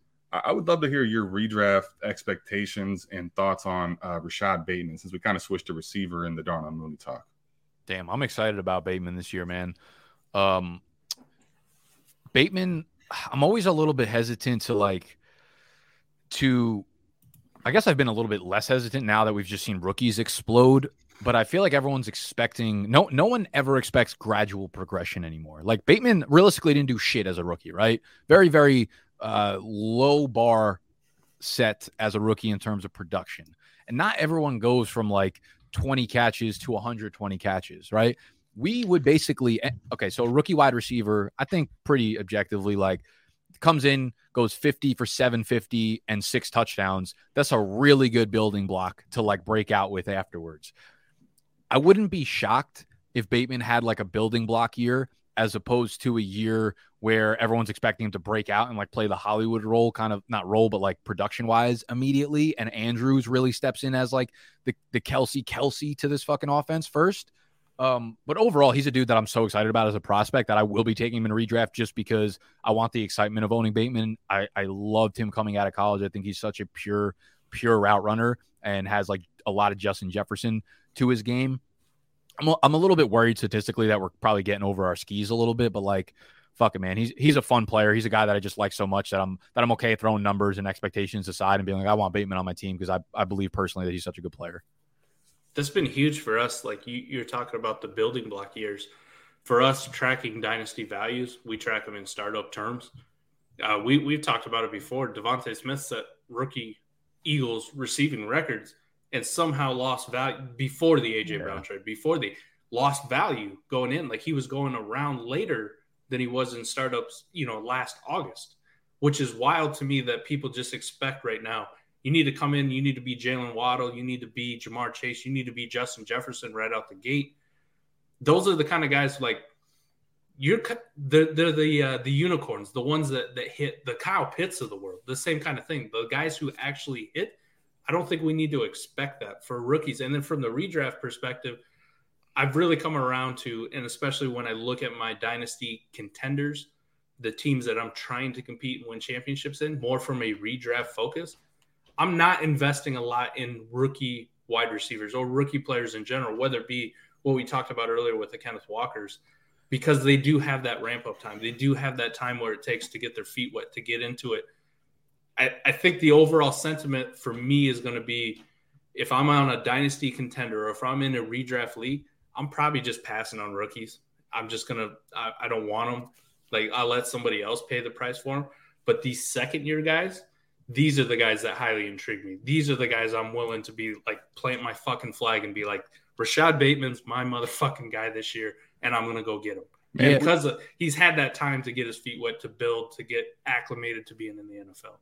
I, would love to hear your redraft expectations and thoughts on uh, Rashod Bateman since we kind of switched to receiver in the Darnell Mooney talk. Damn, I'm excited about Bateman this year, man. Um, Bateman, I'm always a little bit hesitant to like to. I guess I've been a little bit less hesitant now that we've just seen rookies explode. But I feel like everyone's expecting no no one ever expects gradual progression anymore. Like Bateman realistically didn't do shit as a rookie, right? Very very uh, low bar set as a rookie in terms of production, and not everyone goes from like 20 catches to 120 catches, right? We would basically eh, okay, so a rookie wide receiver, I think pretty objectively like comes in, goes 50 for 750 and six touchdowns. That's a really good building block to like break out with afterwards. I wouldn't be shocked if Bateman had like a building block year as opposed to a year where everyone's expecting him to break out and like play the Hollywood role, kind of not role, but like production wise immediately. And Andrews really steps in as like the, the Kelce Kelce to this fucking offense first. Um, but overall, he's a dude that I'm so excited about as a prospect that I will be taking him in redraft just because I want the excitement of owning Bateman. I, I loved him coming out of college. I think he's such a pure, pure route runner and has like a lot of Justin Jefferson to his game. I'm a, I'm a little bit worried statistically that we're probably getting over our skis a little bit, but like, fuck it, man. He's he's a fun player. He's a guy that I just like so much that I'm that I'm okay throwing numbers and expectations aside and being like, I want Bateman on my team because I, I believe personally that he's such a good player. That's been huge for us. Like you, you're talking about the building block years. For us, tracking dynasty values, we track them in startup terms. Uh, we we've talked about it before. DeVonta Smith set rookie Eagles receiving records and somehow lost value before the AJ Yeah. Brown trade. Before the lost value going in, like he was going around later than he was in startups. You know, last August, which is wild to me that people just expect right now. You need to come in. You need to be Jaylen Waddle. You need to be Ja'Marr Chase. You need to be Justin Jefferson right out the gate. Those are the kind of guys like you're. They're, they're the uh, the unicorns, the ones that that hit the Kyle Pitts of the world. The same kind of thing. The guys who actually hit. I don't think we need to expect that for rookies. And then from the redraft perspective, I've really come around to, and especially when I look at my dynasty contenders, the teams that I'm trying to compete and win championships in, more from a redraft focus. I'm not investing a lot in rookie wide receivers or rookie players in general, whether it be what we talked about earlier with the Kenneth Walkers, because they do have that ramp up time. They do have that time where it takes to get their feet wet, to get into it. I, I think the overall sentiment for me is going to be if I'm on a dynasty contender or if I'm in a redraft league, I'm probably just passing on rookies. I'm just gonna I, I don't want them. Like I'll let somebody else pay the price for them. But these second year guys, these are the guys that highly intrigue me. These are the guys I'm willing to be like plant my fucking flag and be like, Rashod Bateman's my motherfucking guy this year, and I'm gonna go get him. Yeah. Because of, he's had that time to get his feet wet, to build, to get acclimated to being in the NFL.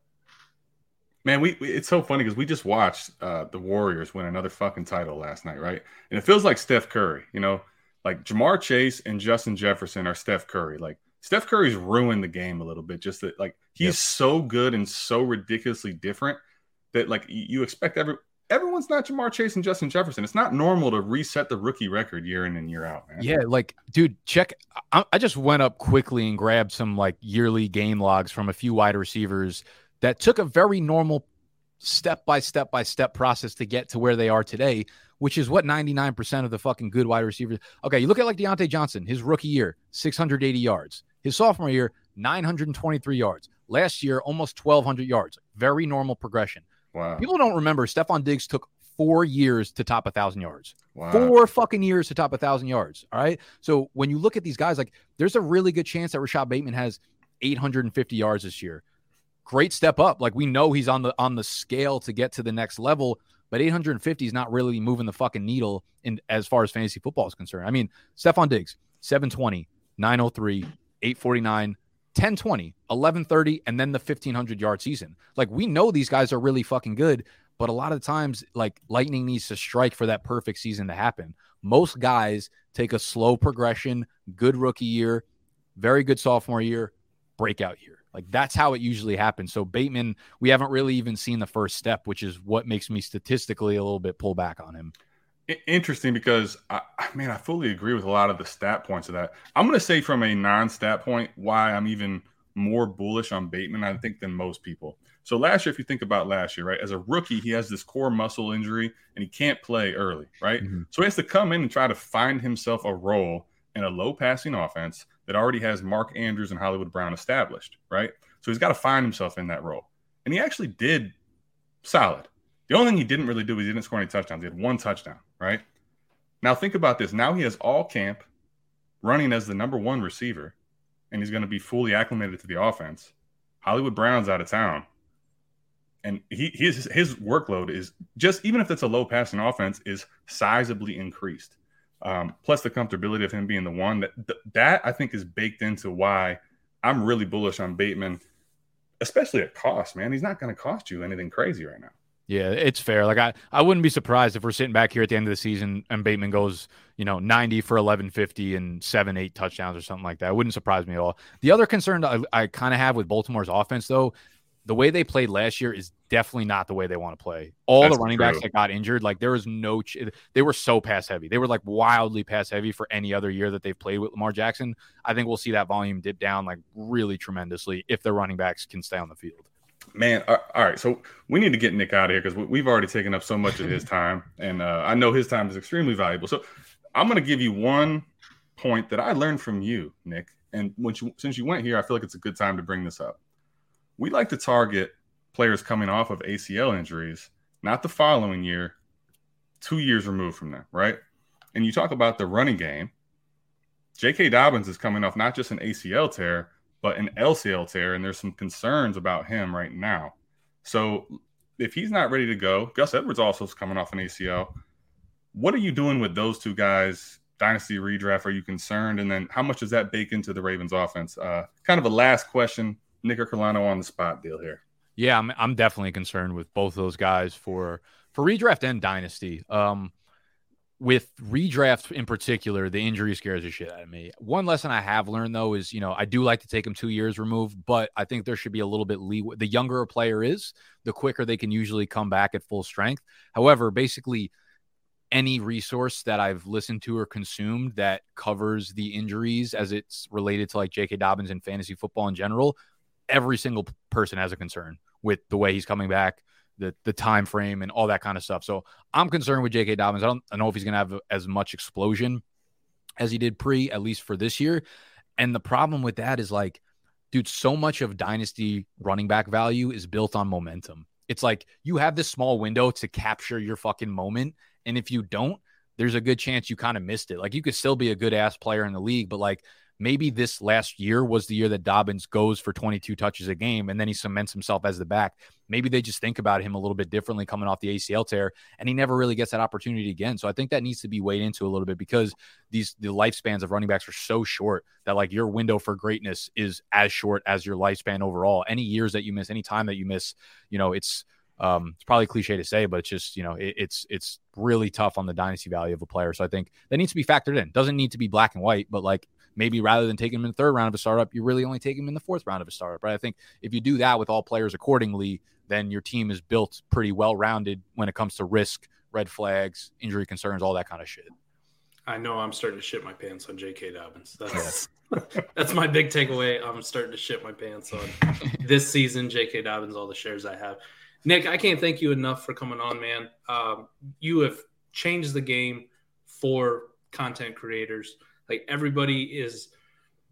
Man, we, we it's so funny because we just watched uh, the Warriors win another fucking title last night, right? And it feels like Steph Curry, you know, like Ja'Marr Chase and Justin Jefferson are Steph Curry. Like Steph Curry's ruined the game a little bit. Just that, like he's yep. so good and so ridiculously different that like you expect every everyone's not Ja'Marr Chase and Justin Jefferson. It's not normal to reset the rookie record year in and year out, man. Yeah, like, dude, check. I, I just went up quickly and grabbed some like yearly game logs from a few wide receivers that took a very normal step by step by step process to get to where they are today, which is what 99% of the fucking good wide receivers. Okay, you look at like Diontae Johnson, his rookie year, 680 yards. His sophomore year, 923 yards. Last year, almost 1,200 yards. Very normal progression. Wow. People don't remember Stefon Diggs took four years to top a thousand yards. Wow. Four fucking years to top a thousand yards. All right. So when you look at these guys, like there's a really good chance that Rashod Bateman has 850 yards this year. Great step up. Like we know he's on the on the scale to get to the next level, but 850 is not really moving the fucking needle in as far as fantasy football is concerned. I mean, Stefon Diggs, 720, 903, 849, 1020, 1130, and then the 1500 yard season. Like we know these guys are really fucking good, but a lot of times, like lightning needs to strike for that perfect season to happen. Most guys take a slow progression, good rookie year, very good sophomore year, breakout year. Like that's how it usually happens. So Bateman, we haven't really even seen the first step, which is what makes me statistically a little bit pull back on him. Interesting because I, I mean I fully agree with a lot of the stat points of that. I'm going to say from a non-stat point why I'm even more bullish on Bateman I think than most people. So last year, if you think about last year, right, as a rookie, he has this core muscle injury and he can't play early, right? Mm-hmm. So he has to come in and try to find himself a role in a low passing offense that already has Mark Andrews and Hollywood Brown established, right? So he's got to find himself in that role. And he actually did solid. The only thing he didn't really do was he didn't score any touchdowns. He had one touchdown, right? Now think about this. Now he has all camp running as the number one receiver, and he's going to be fully acclimated to the offense. Hollywood Brown's out of town. And he his his workload is just even if it's a low passing offense, is sizably increased. Um, plus the comfortability of him being the one that that I think is baked into why I'm really bullish on Bateman, especially at cost. Man, he's not going to cost you anything crazy right now. Yeah, it's fair. Like I, I wouldn't be surprised if we're sitting back here at the end of the season and Bateman goes, you know, 90 for 1150 and seven, eight touchdowns or something like that. It wouldn't surprise me at all. The other concern I, I kind of have with Baltimore's offense, though, the way they played last year is definitely not the way they want to play. All That's the running true. backs that got injured, like there was no, ch- they were so pass heavy. They were like wildly pass heavy for any other year that they've played with Lamar Jackson. I think we'll see that volume dip down like really tremendously if their running backs can stay on the field. Man, all right. So we need to get Nick out of here because we've already taken up so much of his <laughs> time, and uh, I know his time is extremely valuable. So I'm going to give you one point that I learned from you, Nick. And when you, since you went here, I feel like it's a good time to bring this up we like to target players coming off of ACL injuries, not the following year, two years removed from them, right? And you talk about the running game. J.K. Dobbins is coming off not just an ACL tear, but an LCL tear, and there's some concerns about him right now. So if he's not ready to go, Gus Edwards also is coming off an ACL. What are you doing with those two guys? Dynasty redraft, are you concerned? And then how much does that bake into the Ravens offense? Uh, kind of a last question Nick Ercolano on the spot deal here. Yeah, I'm I'm definitely concerned with both those guys for for redraft and dynasty. Um, with redraft in particular, the injury scares the shit out of me. One lesson I have learned though is, you know, I do like to take them two years removed, but I think there should be a little bit leeway. The younger a player is, the quicker they can usually come back at full strength. However, basically, any resource that I've listened to or consumed that covers the injuries as it's related to like J.K. Dobbins and fantasy football in general every single person has a concern with the way he's coming back, the the time frame, and all that kind of stuff. So I'm concerned with J.K. Dobbins. I don't, I know if he's going to have as much explosion as he did pre, at least for this year. And the problem with that is like dude, so much of dynasty running back value is built on momentum. It's like you have this small window to capture your fucking moment. And if you don't, there's a good chance you kind of missed it. Like you could still be a good ass player in the league, but like maybe this last year was the year that Dobbins goes for 22 touches a game and then he cements himself as the back. Maybe they just think about him a little bit differently coming off the ACL tear and he never really gets that opportunity again. So I think that needs to be weighed into a little bit because these the lifespans of running backs are so short that like your window for greatness is as short as your lifespan overall. Any years that you miss, any time that you miss, you know, it's um, it's probably cliche to say, but it's just you know it, it's it's really tough on the dynasty value of a player. So I think that needs to be factored in. Doesn't need to be black and white, but like maybe rather than taking him in the third round of a startup, you really only take him in the fourth round of a startup. Right? I think if you do that with all players accordingly, then your team is built pretty well rounded when it comes to risk, red flags, injury concerns, all that kind of shit. I know I'm starting to shit my pants on J.K. Dobbins. That's <laughs> that's my big takeaway. I'm starting to shit my pants on <laughs> this season. J.K. Dobbins, all the shares I have. Nick, I can't thank you enough for coming on, man. Um, you have changed the game for content creators. Like everybody is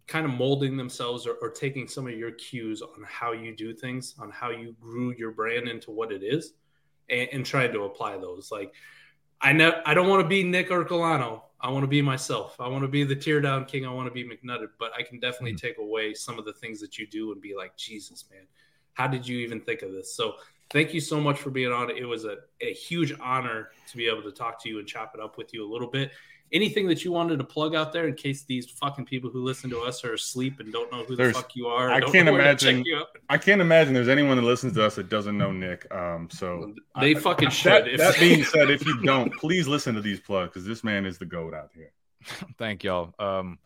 kind of molding themselves or, or, taking some of your cues on how you do things, on how you grew your brand into what it is, and, and trying to apply those. Like I know I don't want to be Nick Ercolano. I want to be myself. I want to be the tear down king. I want to be McNutted, but I can definitely mm-hmm. take away some of the things that you do and be like, Jesus, man, how did you even think of this? So thank you so much for being on. It was a, a huge honor to be able to talk to you and chop it up with you a little bit anything that you wanted to plug out there in case these fucking people who listen to us are asleep and don't know who there's, the fuck you are? I can't imagine. I can't imagine there's anyone that listens to us that doesn't know Nick. Um, so they I, fucking should. That, that being said, if you don't, please listen to these plugs because this man is the goat out here. <laughs> Thank y'all. Um,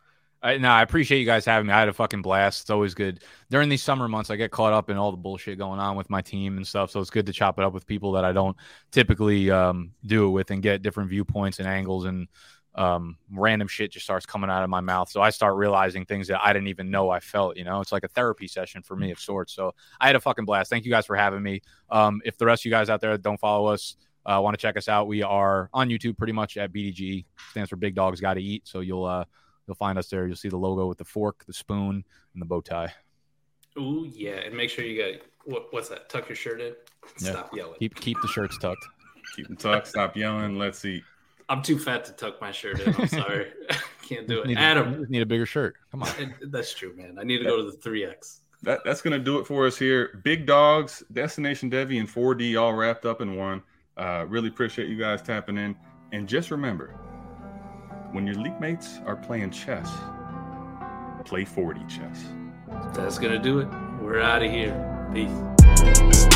I, no, I appreciate you guys having me. I had a fucking blast. It's always good during these summer months. I get caught up in all the bullshit going on with my team and stuff, so it's good to chop it up with people that I don't typically um, do it with and get different viewpoints and angles and um, random shit just starts coming out of my mouth. So I start realizing things that I didn't even know I felt. You know, it's like a therapy session for me of sorts. So I had a fucking blast. Thank you guys for having me. Um, if the rest of you guys out there don't follow us, uh, want to check us out, we are on YouTube pretty much at BDG. Stands for Big Dogs Got to Eat. So you'll uh, you'll find us there. You'll see the logo with the fork, the spoon, and the bow tie. Oh yeah, and make sure you got what, what's that? Tuck your shirt in. Stop yeah. yelling. Keep keep the shirts tucked. Keep them tucked. Stop yelling. Let's eat. I'm too fat to tuck my shirt in. I'm sorry. <laughs> <laughs> Can't do it. Need Adam. A, need a bigger shirt. Come on. That's true, man. I need to go to the 3X. That, that's going to do it for us here. Big Dogs, Destination Devi, and 4D all wrapped up in one. Uh, really appreciate you guys tapping in. And just remember when your league mates are playing chess, play 4D chess. That's going to do it. We're out of here. Peace.